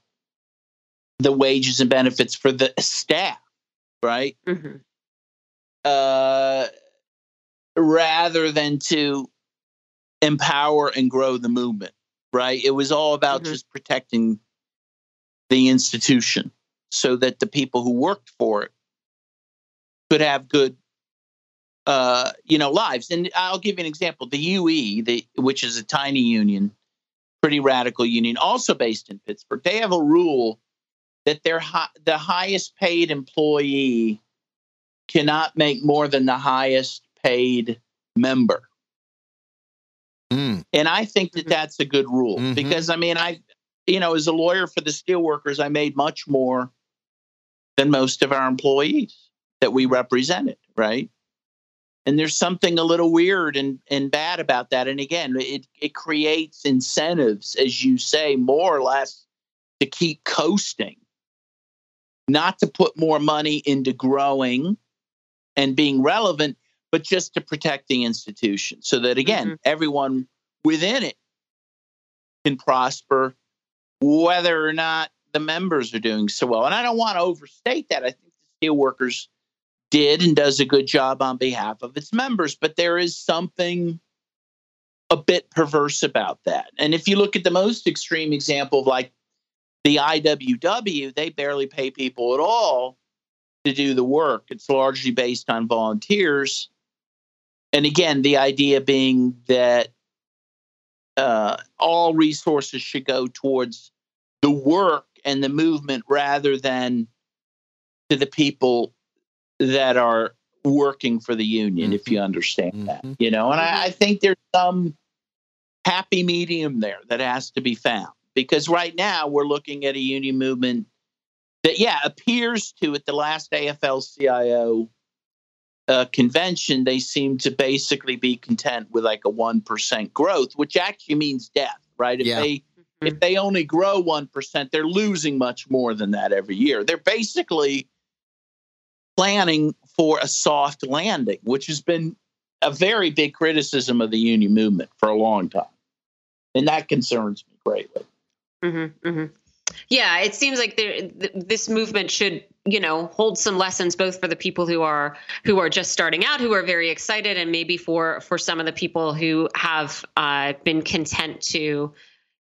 the wages and benefits for the staff, right? Mm-hmm. Uh, rather than to empower and grow the movement, right? It was all about mm-hmm. just protecting the institution so that the people who worked for it could have good uh, you know lives and i'll give you an example the ue the, which is a tiny union pretty radical union also based in pittsburgh they have a rule that their hi- the highest paid employee cannot make more than the highest paid member mm. and i think that that's a good rule mm-hmm. because i mean i you know as a lawyer for the steelworkers i made much more than most of our employees that we represented, right? And there's something a little weird and, and bad about that. And again, it, it creates incentives, as you say, more or less to keep coasting, not to put more money into growing and being relevant, but just to protect the institution so that, again, mm-hmm. everyone within it can prosper, whether or not the members are doing so well. And I don't want to overstate that. I think the steelworkers did and does a good job on behalf of its members, but there is something a bit perverse about that. And if you look at the most extreme example of like the IWW, they barely pay people at all to do the work. It's largely based on volunteers. And again, the idea being that uh, all resources should go towards the work and the movement rather than to the people that are working for the union, mm-hmm. if you understand mm-hmm. that, you know. And I, I think there's some happy medium there that has to be found because right now we're looking at a union movement that, yeah, appears to at the last AFL CIO uh, convention, they seem to basically be content with like a 1% growth, which actually means death, right? If yeah. they mm-hmm. if they only grow 1%, they're losing much more than that every year. They're basically planning for a soft landing, which has been a very big criticism of the union movement for a long time. And that concerns me greatly. Mm-hmm, mm-hmm. Yeah, it seems like there, th- this movement should, you know, hold some lessons both for the people who are who are just starting out, who are very excited, and maybe for for some of the people who have uh, been content to,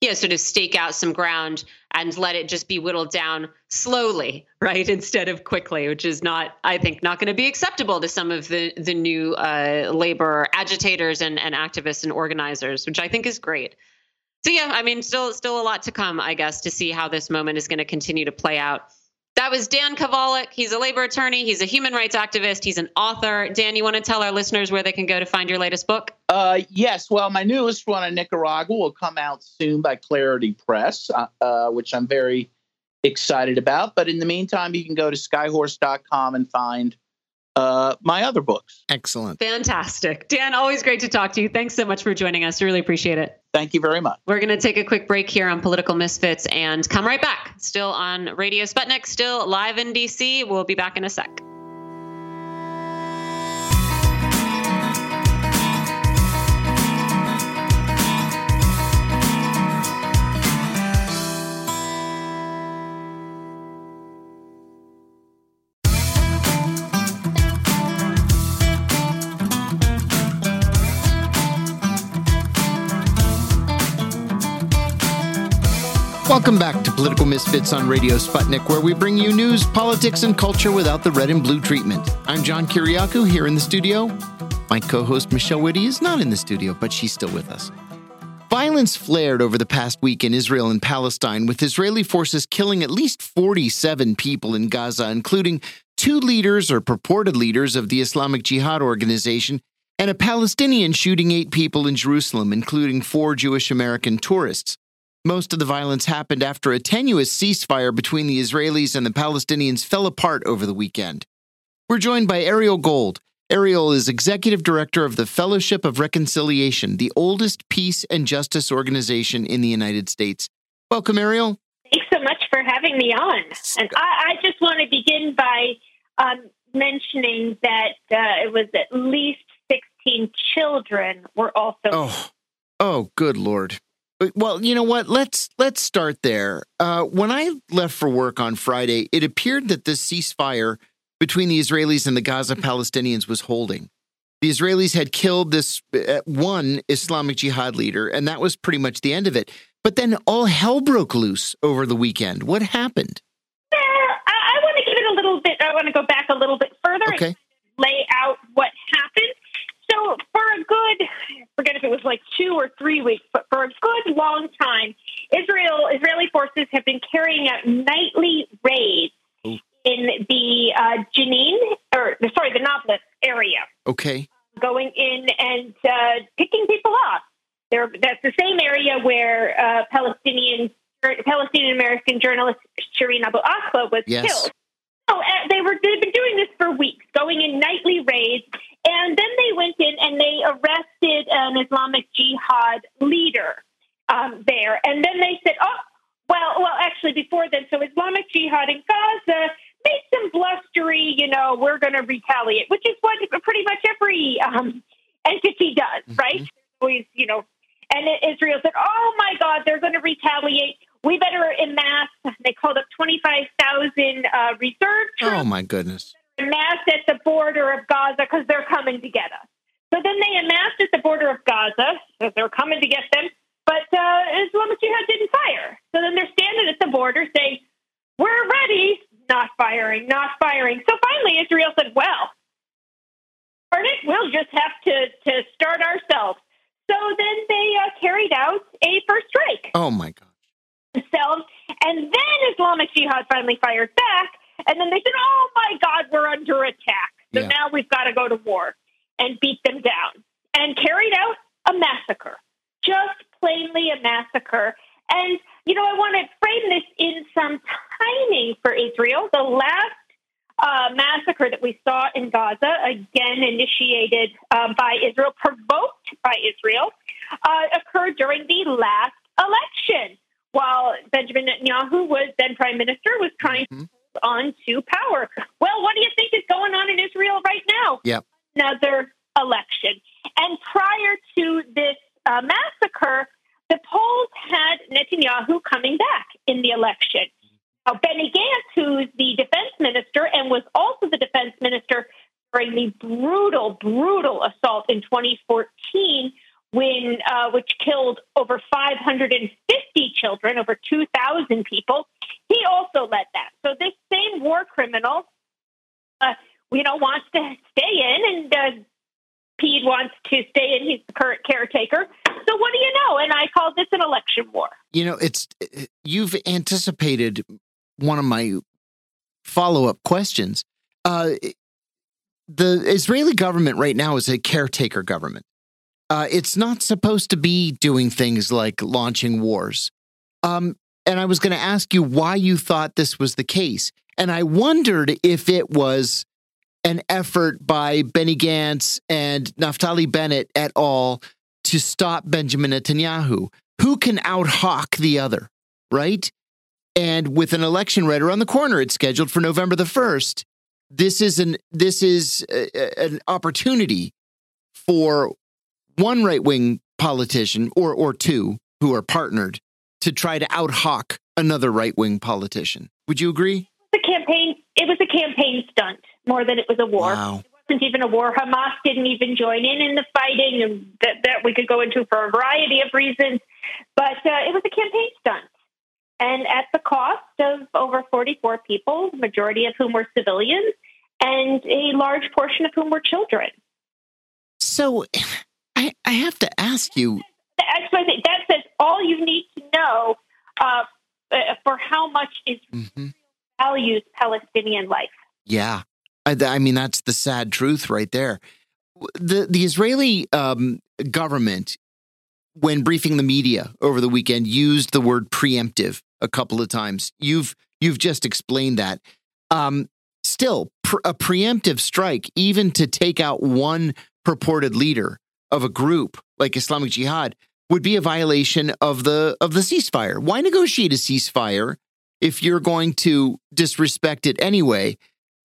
know, sort of stake out some ground and let it just be whittled down slowly, right, instead of quickly, which is not, I think, not going to be acceptable to some of the the new uh, labor agitators and and activists and organizers, which I think is great so yeah, I mean, still still a lot to come, I guess, to see how this moment is going to continue to play out. That was Dan Kovalik. He's a labor attorney. He's a human rights activist. He's an author. Dan, you want to tell our listeners where they can go to find your latest book? Uh, yes. Well, my newest one on Nicaragua will come out soon by Clarity Press, uh, uh, which I'm very excited about. But in the meantime, you can go to skyhorse.com and find uh, my other books. Excellent. Fantastic. Dan, always great to talk to you. Thanks so much for joining us. Really appreciate it. Thank you very much. We're going to take a quick break here on Political Misfits and come right back. Still on Radio Sputnik, still live in DC. We'll be back in a sec. Welcome back to Political Misfits on Radio Sputnik, where we bring you news, politics, and culture without the red and blue treatment. I'm John Kiriakou here in the studio. My co host Michelle Witte is not in the studio, but she's still with us. Violence flared over the past week in Israel and Palestine, with Israeli forces killing at least 47 people in Gaza, including two leaders or purported leaders of the Islamic Jihad organization, and a Palestinian shooting eight people in Jerusalem, including four Jewish American tourists. Most of the violence happened after a tenuous ceasefire between the Israelis and the Palestinians fell apart over the weekend. We're joined by Ariel Gold. Ariel is executive director of the Fellowship of Reconciliation, the oldest peace and justice organization in the United States. Welcome, Ariel. Thanks so much for having me on. And I, I just want to begin by um, mentioning that uh, it was at least 16 children were also. Oh, oh good Lord. Well, you know what? Let's let's start there. Uh, when I left for work on Friday, it appeared that this ceasefire between the Israelis and the Gaza Palestinians was holding. The Israelis had killed this uh, one Islamic Jihad leader, and that was pretty much the end of it. But then all hell broke loose over the weekend. What happened? I, I want to give it a little bit. I want to go back a little bit further okay. and lay out what happened. So, for a good, forget if it was like two or three weeks, but for a good long time, Israel Israeli forces have been carrying out nightly raids Ooh. in the uh, Jenin, or sorry, the Nablus area. Okay. Going in and uh, picking people off. They're, that's the same area where uh, Palestinian Palestinian American journalist Shireen Abu Akleh was yes. killed. So uh, they were they've been doing this for weeks, going in nightly raids And then they went in and they arrested an Islamic Jihad leader um, there. And then they said, oh, well, well, actually, before then, so Islamic Jihad in Gaza made some blustery, you know, we're going to retaliate, which is what pretty much every um, entity does, mm-hmm. right? Always, you know, and Israel said, oh my God, they're going to retaliate. We better amass, they called up 25,000 uh, reserve troops. Oh my goodness. Amassed at the border of Gaza because they're coming to get us. So then they amassed at the border of Gaza because they're coming to get them. But uh, Islamic Jihad didn't fire. So then they're standing at the border saying, We're ready. Not firing, not firing. So finally, Israel said, Well, it, we'll just have to, to start ourselves. So then they uh, carried out a first strike. Oh, my God. Themselves. And then Islamic Jihad finally fired back. And then they said, Oh, my God, we're under attack. So yeah. now we've got to go to war and beat them down. And carried out a massacre. Just plainly a massacre. And, you know, I want to frame this in some timing for Israel. The last uh, massacre that we saw in Gaza, again initiated uh, by Israel, provoked by Israel, uh, occurred during the last election while Benjamin Netanyahu was then prime minister, was trying mm-hmm. to on to power. Well, what do you think is going on in Israel right now? Yep. Another election. And prior to this uh, massacre, the polls had Netanyahu coming back in the election. Now, Benny Gantz, who's the defense minister and was also the defense minister during the brutal, brutal assault in 2014, when uh, which killed over 550 children, over 2,000 people, he also led that. So this same war criminal, uh, you know, wants to stay in and uh, Pete wants to stay in. He's the current caretaker. So what do you know? And I call this an election war. You know, it's you've anticipated one of my follow up questions. Uh, the Israeli government right now is a caretaker government. Uh, it's not supposed to be doing things like launching wars. Um, and I was going to ask you why you thought this was the case. And I wondered if it was an effort by Benny Gantz and Naftali Bennett et al. to stop Benjamin Netanyahu. Who can out hawk the other, right? And with an election right around the corner, it's scheduled for November the first. This is an this is a, an opportunity for one right wing politician or or two who are partnered to try to outhawk another right wing politician. Would you agree? The campaign it was a campaign stunt more than it was a war. Wow. It wasn't even a war. Hamas didn't even join in in the fighting, and that, that we could go into for a variety of reasons. But uh, it was a campaign stunt. And at the cost of over 44 people, the majority of whom were civilians, and a large portion of whom were children. So I, I have to ask you. That says all you need to know uh, uh for how much is mm-hmm. values Palestinian life. Yeah. I, I, mean, that's the sad truth right there. The, the Israeli um, government, when briefing the media over the weekend, used the word preemptive a couple of times. You've, you've just explained that. Um, still, pr- a preemptive strike, even to take out one purported leader of a group like Islamic Jihad, would be a violation of the of the ceasefire. Why negotiate a ceasefire if you're going to disrespect it anyway?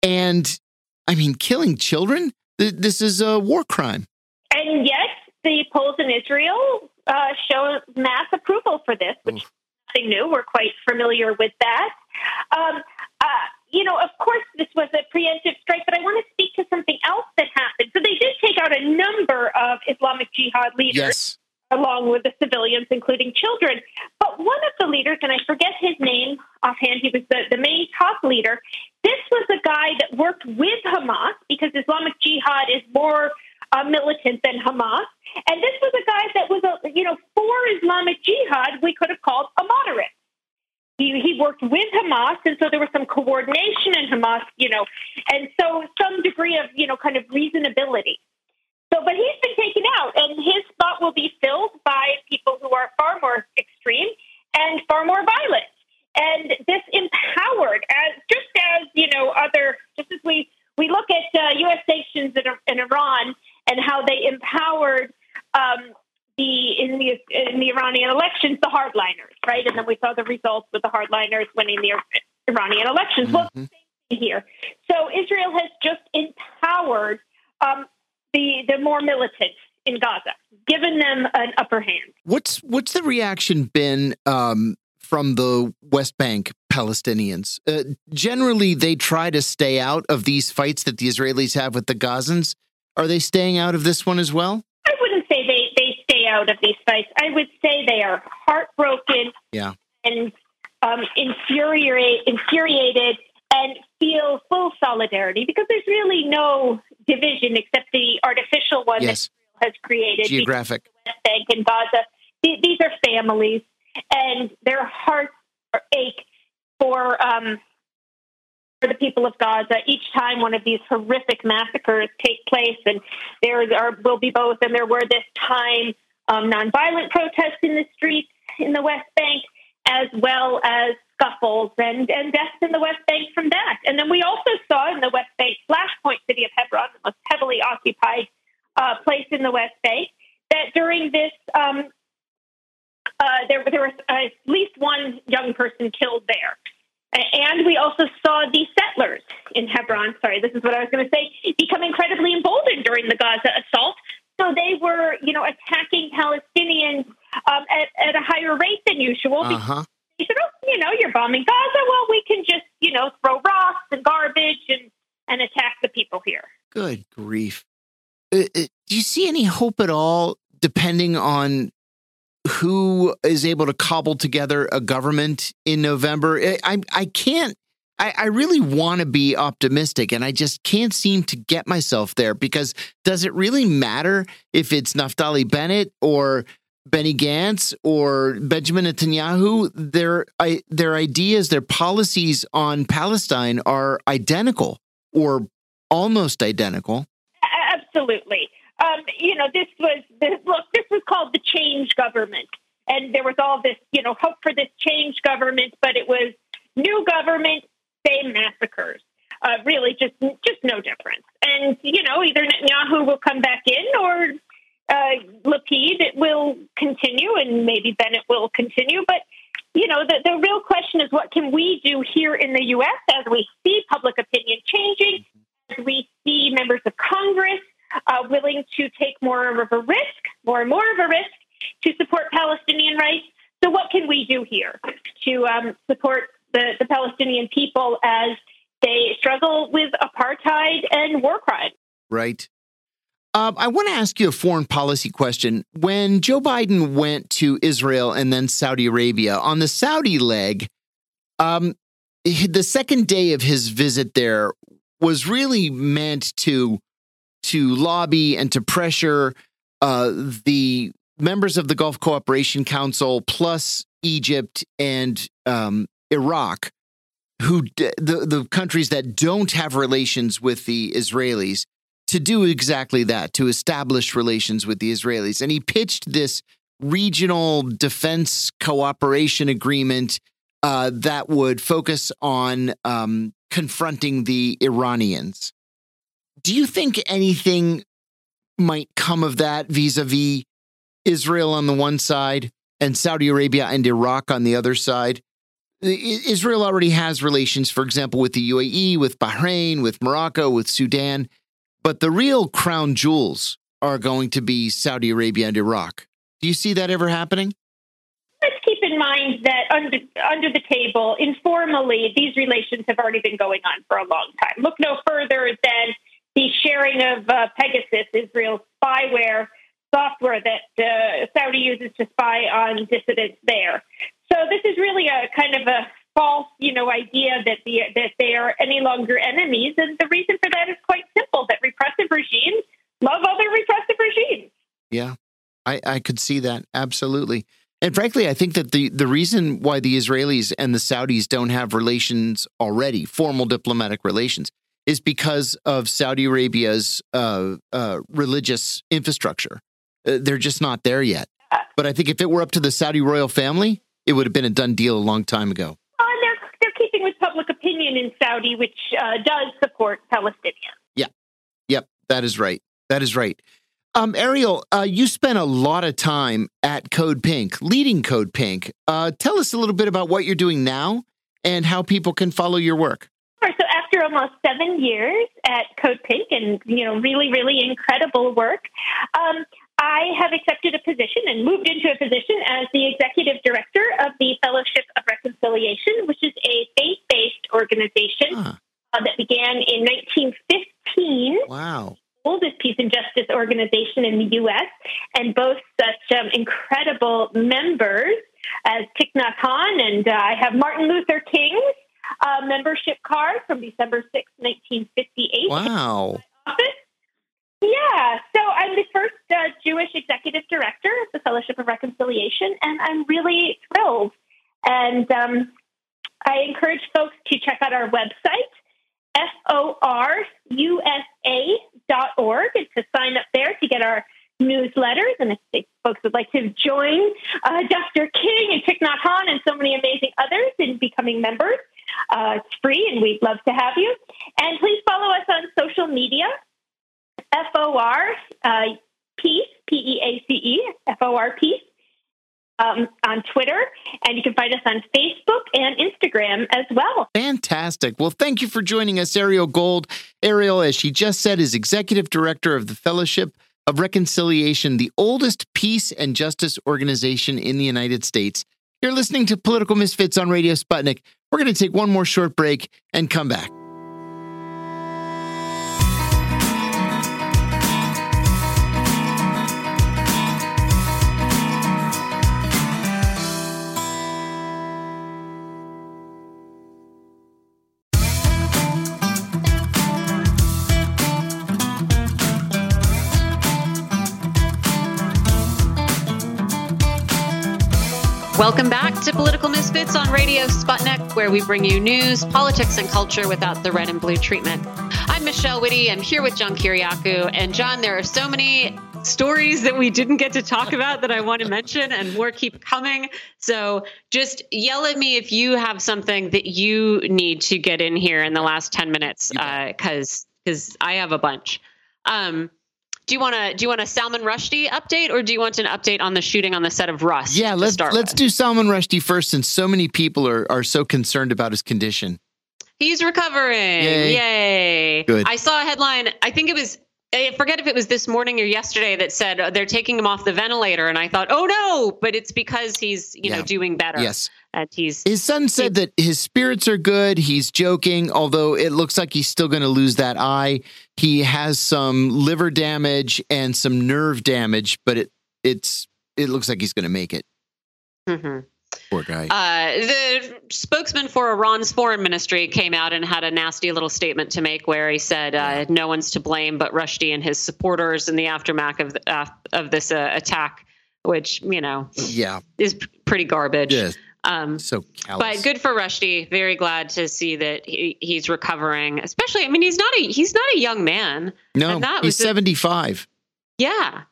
And I mean, killing children, this is a war crime. And yet, the polls in Israel uh, show mass approval for this, which is nothing new. We're quite familiar with that. Um, uh, you know, of course, this was a preemptive strike, but I want to speak to something else that happened. So they did take out a number of Islamic Jihad leaders. Yes along with the civilians, including children. But one of the leaders, and I forget his name offhand, he was the, the main top leader. This was a guy that worked with Hamas because Islamic Jihad is more uh, militant than Hamas. And this was a guy that was, a, you know, for Islamic Jihad, we could have called a moderate. He, he worked with Hamas, and so there was some coordination in Hamas, you know, and so some degree of, you know, kind of reasonability. So, but he's been taken out, and his spot will be filled by people who are far more extreme and far more violent. And this empowered, as just as you know, other just as we we look at uh, U.S. sanctions in, in Iran and how they empowered um, Iranian elections, the hardliners, right? And then we saw the results with the hardliners winning the Iranian elections. Mm-hmm. Well, same thing here. So Israel has just empowered um, the the more militant in Gaza, given them an upper hand. What's what's the reaction been um, from the West Bank Palestinians? Uh, generally, they try to stay out of these fights that the Israelis have with the Gazans. Are they staying out of this one as well? I wouldn't say they, they stay out of these fights. I would say they are heartbroken yeah. and um, infuriate, infuriated and feel full solidarity because there's really no division except the artificial one yes. that Israel has created. Geographic. West Bank and Gaza. These are families, and their hearts ache for um, for the people of Gaza each time one of these horrific massacres take place. And there are, will be both, and there were this time um, nonviolent protests in the streets in the West Bank, as well as scuffles and, and deaths in the West Bank from that. And then we also saw in the West Bank, Flashpoint City of Hebron, the most heavily occupied uh, place in the West Bank, that during this um, uh, there, there was at least one young person killed there. And we also saw the settlers in Hebron, sorry, this is what I was going to say, become incredibly emboldened during the Gaza assault. So they were, you know, attacking Palestinians um, at, at, a higher rate than usual. Uh-huh. They said, oh, you know, you're bombing Gaza. Well, we can just, you know, throw rocks and garbage and, and attack the people here. Good grief. Uh, uh, do you see any hope at all, depending on who is able to cobble together a government in November. I I can't. I, I really want to be optimistic, and I just can't seem to get myself there because does it really matter if it's Naftali Bennett or Benny Gantz or Benjamin Netanyahu? Their I, their ideas, their policies on Palestine are identical or almost identical. Absolutely um, you know, this was this, look, this was called the change government, and there was all this, you know, hope for this change government, but it was new government, same massacres. Uh, really, just just no difference. And you know, either Netanyahu will come back in, or uh, Lapid will continue, and maybe Bennett will continue. But you know, the, the real question is, what can we do here in the U.S. as we see public opinion changing, as we see members of Congress uh, willing to take more of a risk, more and more of a risk to support Palestinian rights. So, what can we do here to um, support the, the Palestinian people as they struggle with apartheid and war crimes? Right. Um, I want to ask you a foreign policy question. When Joe Biden went to Israel and then Saudi Arabia, on the Saudi leg, um, the second day of his visit there was really meant to to lobby and to pressure uh, the members of the Gulf Cooperation Council plus Egypt and um, Iraq, who the the countries that don't have relations with the Israelis, to do exactly that, to establish relations with the Israelis. And he pitched this regional defense cooperation agreement uh, that would focus on um, confronting the Iranians. Do you think anything might come of that vis a vis Israel on the one side and Saudi Arabia and Iraq on the other side? Israel already has relations, for example, with the UAE, with Bahrain, with Morocco, with Sudan. But the real crown jewels are going to be Saudi Arabia and Iraq. Do you see that ever happening? Let's keep in mind that under, under the table, informally, these relations have already been going on for a long time. Look no further than the sharing of uh, Pegasus, Israel's spyware software that uh, Saudi uses to spy on dissidents there. So this is really a kind of a false, you know, idea that the that they are any longer enemies, and the reason for that is quite simple: that repressive regimes love other repressive regimes. Yeah, I, I could see that absolutely. And frankly, I think that the, the reason why the Israelis and the Saudis don't have relations already, formal diplomatic relations, is because of Saudi Arabia's uh, uh, religious infrastructure. Uh, they're just not there yet. But I think if it were up to the Saudi royal family, it would have been a done deal a long time ago. Uh, they're, they're keeping with public opinion in Saudi, which uh, does support Palestinians. Yeah. Yep. That is right. That is right. Um, Ariel, uh, you spent a lot of time at Code Pink, leading Code Pink. Uh, tell us a little bit about what you're doing now and how people can follow your work. Sure. So after almost seven years at Code Pink and you know really really incredible work, um, I have accepted a position and moved into a position as the executive director of the Fellowship of Reconciliation, which is a faith based organization Huh. uh, that began in 1915 Wow. oldest peace and justice organization in the U.S. and boasts such um, incredible members as Thich Nhat Hanh, and uh, I have Martin Luther King's uh, membership card from December 6, 1958 Wow. office. Yeah, so I'm the first uh, Jewish executive director of the Fellowship of Reconciliation, and I'm really thrilled. And um, I encourage folks to check out our website, forusa.org, and to sign up there to get our newsletters. And if folks would like to join uh, Dr. King and Thich Nhat Hanh and so many amazing others in becoming members, uh, it's free, and we'd love to have you. And please follow us on social media. F O R uh, Peace, P E A C E, F O R Peace, um, on Twitter. And you can find us on Facebook and Instagram as well. Fantastic. Well, thank you for joining us, Ariel Gold. Ariel, as she just said, is executive director of the Fellowship of Reconciliation, the oldest peace and justice organization in the United States. You're listening to Political Misfits on Radio Sputnik. We're going to take one more short break and come back. Welcome back to Political Misfits on Radio Sputnik, where we bring you news, politics, and culture without the red and blue treatment. I'm Michelle Witte. I'm here with John Kiriakou. And John, there are so many stories that we didn't get to talk about that I want to mention, and more keep coming. So just yell at me if you have something that you need to get in here in the last 10 minutes, because because I have a bunch. Um, do you want to do you want a Salman Rushdie update, or do you want an update on the shooting on the set of Rust? Yeah, let's start let's with? do Salman Rushdie first, since so many people are are so concerned about his condition. He's recovering. Yay. Yay. Good. I saw a headline. I think it was, I forget if it was this morning or yesterday that said uh, they're taking him off the ventilator. And I thought, oh no, but it's because he's, you Yeah. know, doing better. Yes. And he's, His son said that his spirits are good. He's joking, although it looks like he's still going to lose that eye. He has some liver damage and some nerve damage, but it it's it looks like he's going to make it. Mhm. Poor guy. Uh, the spokesman for Iran's foreign ministry came out and had a nasty little statement to make where he said uh, no one's to blame but Rushdie and his supporters in the aftermath of, the, uh, of this uh, attack, which, you know, yeah, is pretty garbage. yeah, Um, so callous. But good for Rushdie. Very glad to see that he, he's recovering. Especially, I mean, he's not a he's not a young man. No, and that he's seventy five. Yeah,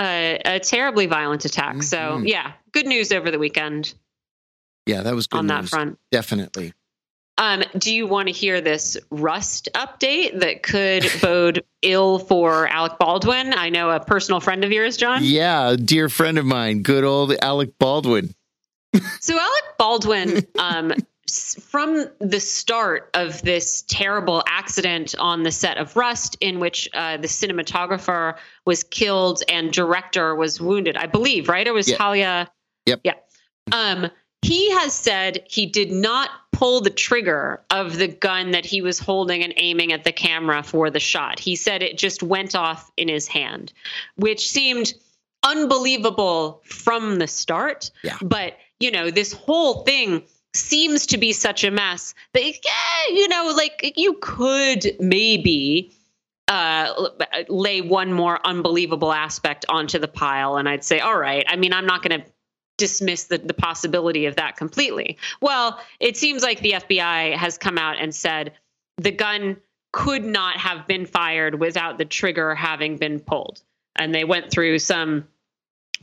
a, a terribly violent attack. So Mhm. yeah, good news over the weekend Yeah, that was good on that front. Definitely. Um, do you want to hear this Rust update that could bode ill for Alec Baldwin? I know a personal friend of yours, John. Yeah, dear friend of mine, good old Alec Baldwin. So Alec Baldwin, um, from the start of this terrible accident on the set of Rust, in which uh, the cinematographer was killed and director was wounded, I believe, right? It was Yeah. Talia. Yep. Yeah. Um, he has said he did not pull the trigger of the gun that he was holding and aiming at the camera for the shot. He said it just went off in his hand, which seemed unbelievable from the start. Yeah. But, you know, this whole thing seems to be such a mess that, yeah, you know, like you could maybe uh, lay one more unbelievable aspect onto the pile. And I'd say, all right, I mean, I'm not going to dismiss the, the possibility of that completely. Well, it seems like the FBI has come out and said the gun could not have been fired without the trigger having been pulled. And they went through some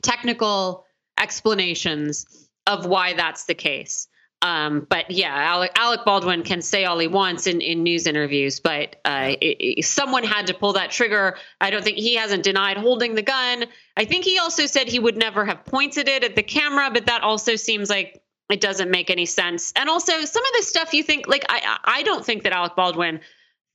technical explanations of why that's the case. Um, but yeah, Alec, Alec, Baldwin can say all he wants in, in news interviews, but uh, it, it, someone had to pull that trigger. I don't think he hasn't denied holding the gun. I think he also said he would never have pointed it at the camera, but that also seems like it doesn't make any sense. And also, some of the stuff you think, like, I, I don't think that Alec Baldwin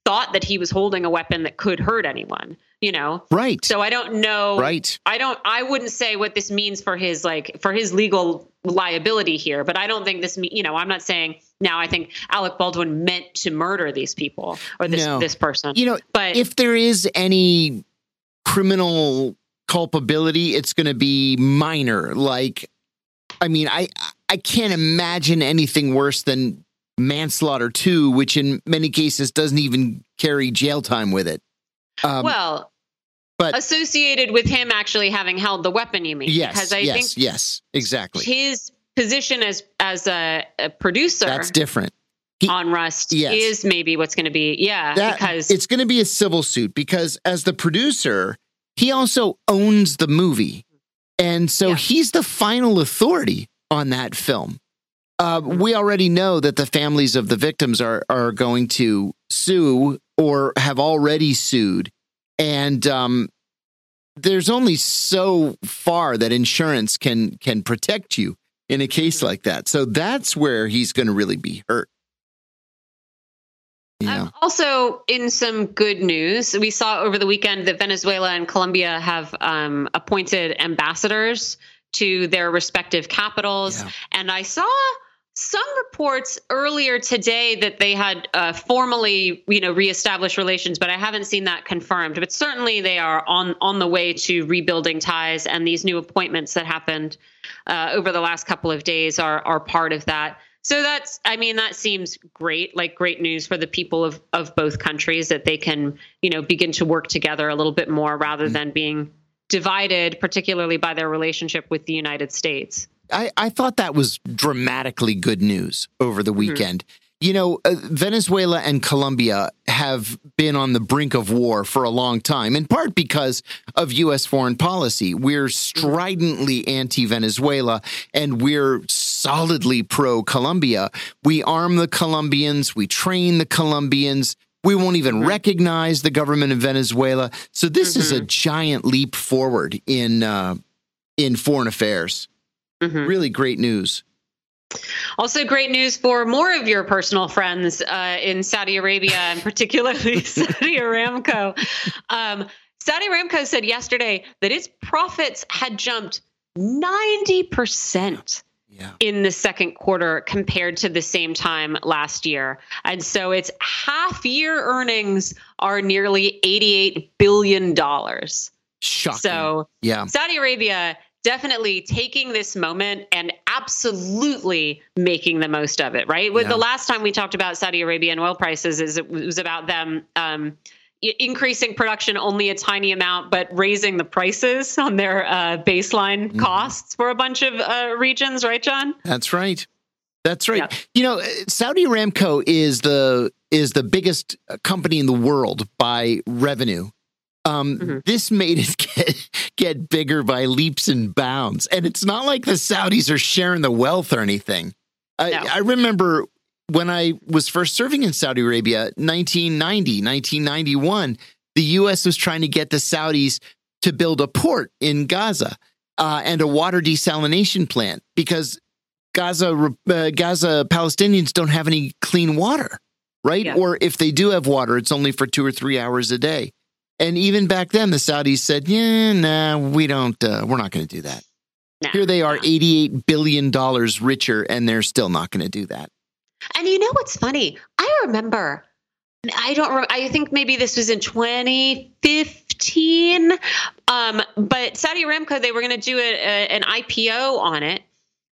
thought that he was holding a weapon that could hurt anyone you know? Right. So i don't know. Right. I don't i wouldn't say what this means for his like for his legal liability here but i don't think this you know i'm not saying now i think alec baldwin meant to murder these people or this No. this person. You know but if there is any criminal culpability it's going to be minor. Like i mean i i can't imagine anything worse than manslaughter 2 which in many cases doesn't even carry jail time with it. Um, well but- associated with him actually having held the weapon you mean? Yes because i yes think yes exactly. his position as as a, a producer that's different. He- on rust Yes. is maybe what's going to be yeah that because it's going to be a civil suit because as the producer he also owns the movie. And so Yeah. he's the final authority on that film. Uh, we already know that the families of the victims are are going to sue or have already sued and um, there's only so far that insurance can can protect you in a case like that so that's where he's going to really be hurt yeah Um, also, in some good news, we saw over the weekend that Venezuela and Colombia have um, appointed ambassadors to their respective capitals. Yeah. And I saw some reports earlier today that they had uh, formally, you know, reestablished relations, but I haven't seen that confirmed. But certainly, they are on on the way to rebuilding ties, and these new appointments that happened uh, over the last couple of days are are part of that. So that's, I mean, that seems great, like great news for the people of, of both countries that they can, you know, begin to work together a little bit more rather than being divided, particularly by their relationship with the United States. I, I thought that was dramatically good news over the Mm-hmm. weekend. You know, uh, Venezuela and Colombia have been on the brink of war for a long time, in part because of U.S. foreign policy. We're stridently anti Venezuela and we're solidly pro Colombia. We arm the Colombians, we train the Colombians. We won't even Mm-hmm. recognize the government of Venezuela. So this is Mm-hmm. a giant leap forward in uh, in foreign affairs. Mhm. Really great news. Also, great news for more of your personal friends uh, in Saudi Arabia and particularly Saudi Aramco. Um, Saudi Aramco said yesterday that its profits had jumped 90% Yeah. in the second quarter compared to the same time last year. And so its half year earnings are nearly $88 billion. Shocking. So yeah. Saudi Arabia definitely taking this moment and absolutely making the most of it, right? With Yeah. the last time we talked about Saudi Arabian oil prices is it was about them um, increasing production only a tiny amount, but raising the prices on their uh, baseline Mm-hmm. costs for a bunch of uh, regions, right, John? That's right. That's right. Yeah. You know, Saudi Aramco is the is the biggest company in the world by revenue. Um, Mhm. This made it get, get bigger by leaps and bounds, and it's not like the Saudis are sharing the wealth or anything. I, No. I remember when I was first serving in Saudi Arabia, 1990, 1991, the U.S. was trying to get the Saudis to build a port in Gaza uh, and a water desalination plant because Gaza uh, Gaza Palestinians don't have any clean water, right? Yeah. Or if they do have water, it's only for two or three hours a day. And even back then, the Saudis said, "Yeah, nah, we don't. Uh, we're not going to do that." No, Here they are, no. eighty-eight billion dollars richer, and they're still not going to do that. And you know what's funny? I remember. I don't. I think maybe this was in 2015. Um, but Saudi Aramco, they were going to do a, a, an IPO on it,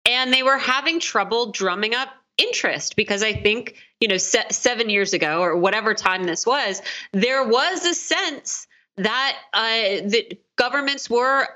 and they were having trouble drumming up interest because I think you know se- seven years ago or whatever time this was, there was a sense that uh, that governments were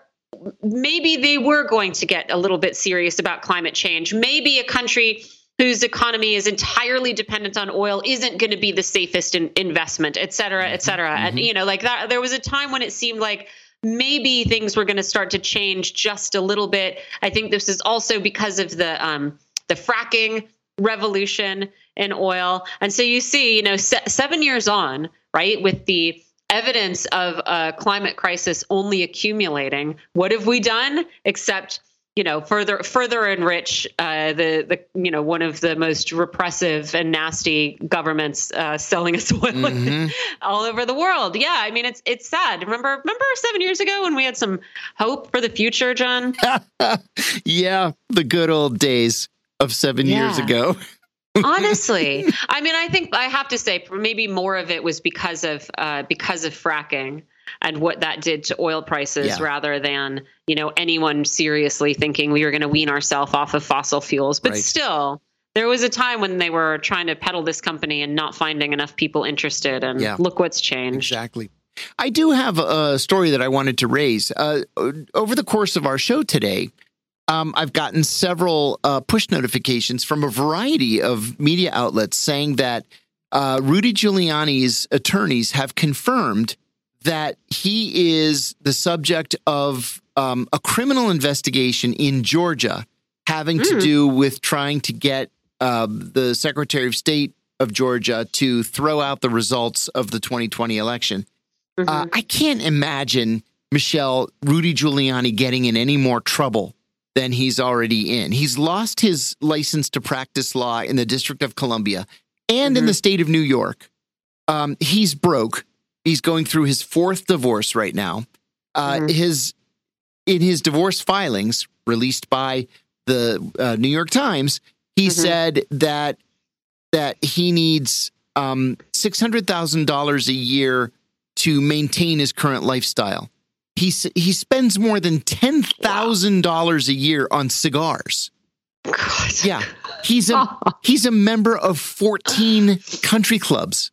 maybe they were going to get a little bit serious about climate change. Maybe a country whose economy is entirely dependent on oil isn't going to be the safest in investment, et cetera, et cetera. And, you know, like that, there was a time when it seemed like maybe things were going to start to change just a little bit. I think this is also because of the, um, the fracking revolution in oil. And so you see, you know, se- seven years on, right, with the evidence of a climate crisis only accumulating, what have we done except you know further further enrich uh, the the you know one of the most repressive and nasty governments uh, selling us oil mm-hmm. all over the world. Yeah, I mean it's it's sad. Remember remember seven years ago when we had some hope for the future, John? yeah, the good old days of seven yeah. years ago. Honestly, I mean, I think I have to say maybe more of it was because of uh, because of fracking and what that did to oil prices yeah. rather than you know anyone seriously thinking we were going to wean ourselves off of fossil fuels but right. still there was a time when they were trying to peddle this company and not finding enough people interested and yeah. look what's changed exactly i do have a story that i wanted to raise uh, over the course of our show today um, I've gotten several uh, push notifications from a variety of media outlets saying that uh, Rudy Giuliani's attorneys have confirmed that he is the subject of um, a criminal investigation in Georgia having mm. to hmm. do with trying to get uh, the Secretary of State of Georgia to throw out the results of the 2020 election. Mm-hmm. Uh, I can't imagine, Michelle, Rudy Giuliani getting in any more trouble than he's already in. He's lost his license to practice law in the District of Columbia and mm-hmm. in the state of New York. Um, he's broke. He's going through his fourth divorce right now. Uh, mm-hmm. His in his divorce filings released by the uh, New York Times, he mm-hmm. said that that he needs um, six hundred thousand dollars a year to maintain his current lifestyle. He he spends more than ten thousand dollars a year on cigars. God. Yeah, he's a he's a member of fourteen country clubs.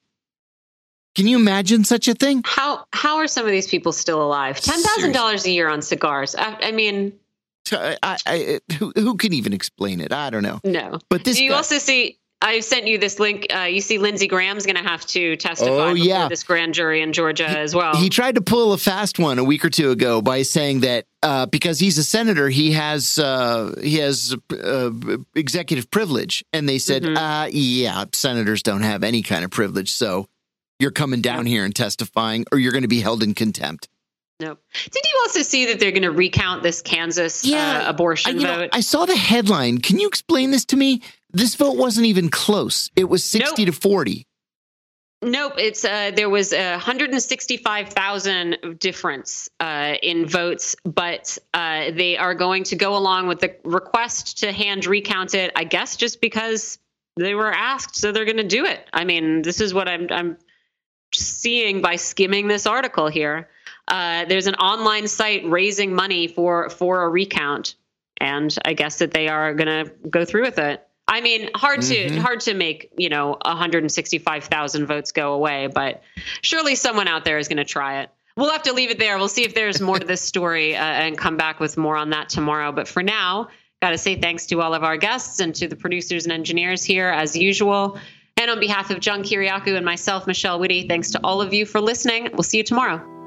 Can you imagine such a thing? How how are some of these people still alive? Ten thousand dollars a year on cigars. I, I mean, I, I, who, who can even explain it? I don't know. No, but this. Do you guy, also see? I sent you this link. Uh, you see, Lindsey Graham's going to have to testify oh, yeah. this grand jury in Georgia he, as well. He tried to pull a fast one a week or two ago by saying that uh, because he's a senator, he has uh, he has uh, executive privilege, and they said, mm-hmm. Uh, "Yeah, senators don't have any kind of privilege." So you're coming down here and testifying, or you're going to be held in contempt. Nope. Did you also see that they're going to recount this Kansas uh, yeah, abortion I, vote? Know, I saw the headline. Can you explain this to me? This vote wasn't even close. It was 60 nope. to 40. Nope, it's uh, there was a 165,000 difference uh, in votes, but uh, they are going to go along with the request to hand recount it. I guess just because they were asked, so they're going to do it. I mean, this is what I'm I'm seeing by skimming this article here. Uh, there's an online site raising money for for a recount, and I guess that they are going to go through with it. I mean, hard to mm-hmm. hard to make you know 165,000 votes go away, but surely someone out there is going to try it. We'll have to leave it there. We'll see if there's more to this story uh, and come back with more on that tomorrow. But for now, got to say thanks to all of our guests and to the producers and engineers here as usual. And on behalf of John Kiriakou and myself, Michelle Witte, thanks to all of you for listening. We'll see you tomorrow.